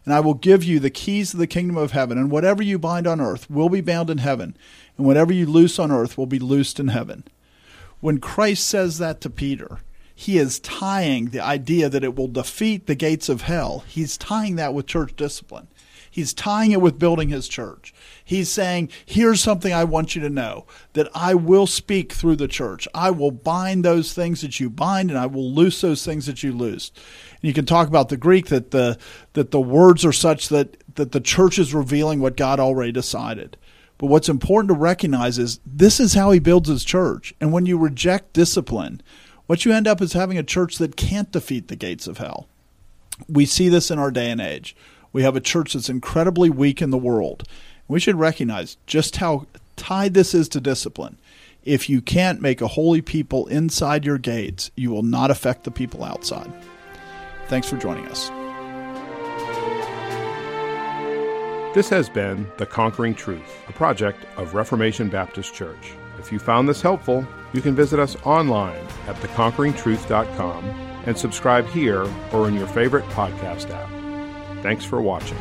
And I will give you the keys of the kingdom of heaven, and whatever you bind on earth will be bound in heaven, and whatever you loose on earth will be loosed in heaven. When Christ says that to Peter, he is tying the idea that it will defeat the gates of hell. He's tying that with church discipline. He's tying it with building his church. He's saying, here's something I want you to know that I will speak through the church. I will bind those things that you bind and I will loose those things that you loose. And you can talk about the Greek that the that the words are such that that the church is revealing what God already decided. But what's important to recognize is this is how he builds his church. And when you reject discipline, what you end up is having a church that can't defeat the gates of hell. We see this in our day and age. We have a church that's incredibly weak in the world. We should recognize just how tied this is to discipline. If you can't make a holy people inside your gates, you will not affect the people outside. Thanks for joining us. This has been The Conquering Truth, a project of Reformation Baptist Church. If you found this helpful, you can visit us online at theconqueringtruth.com and subscribe here or in your favorite podcast app. Thanks for watching.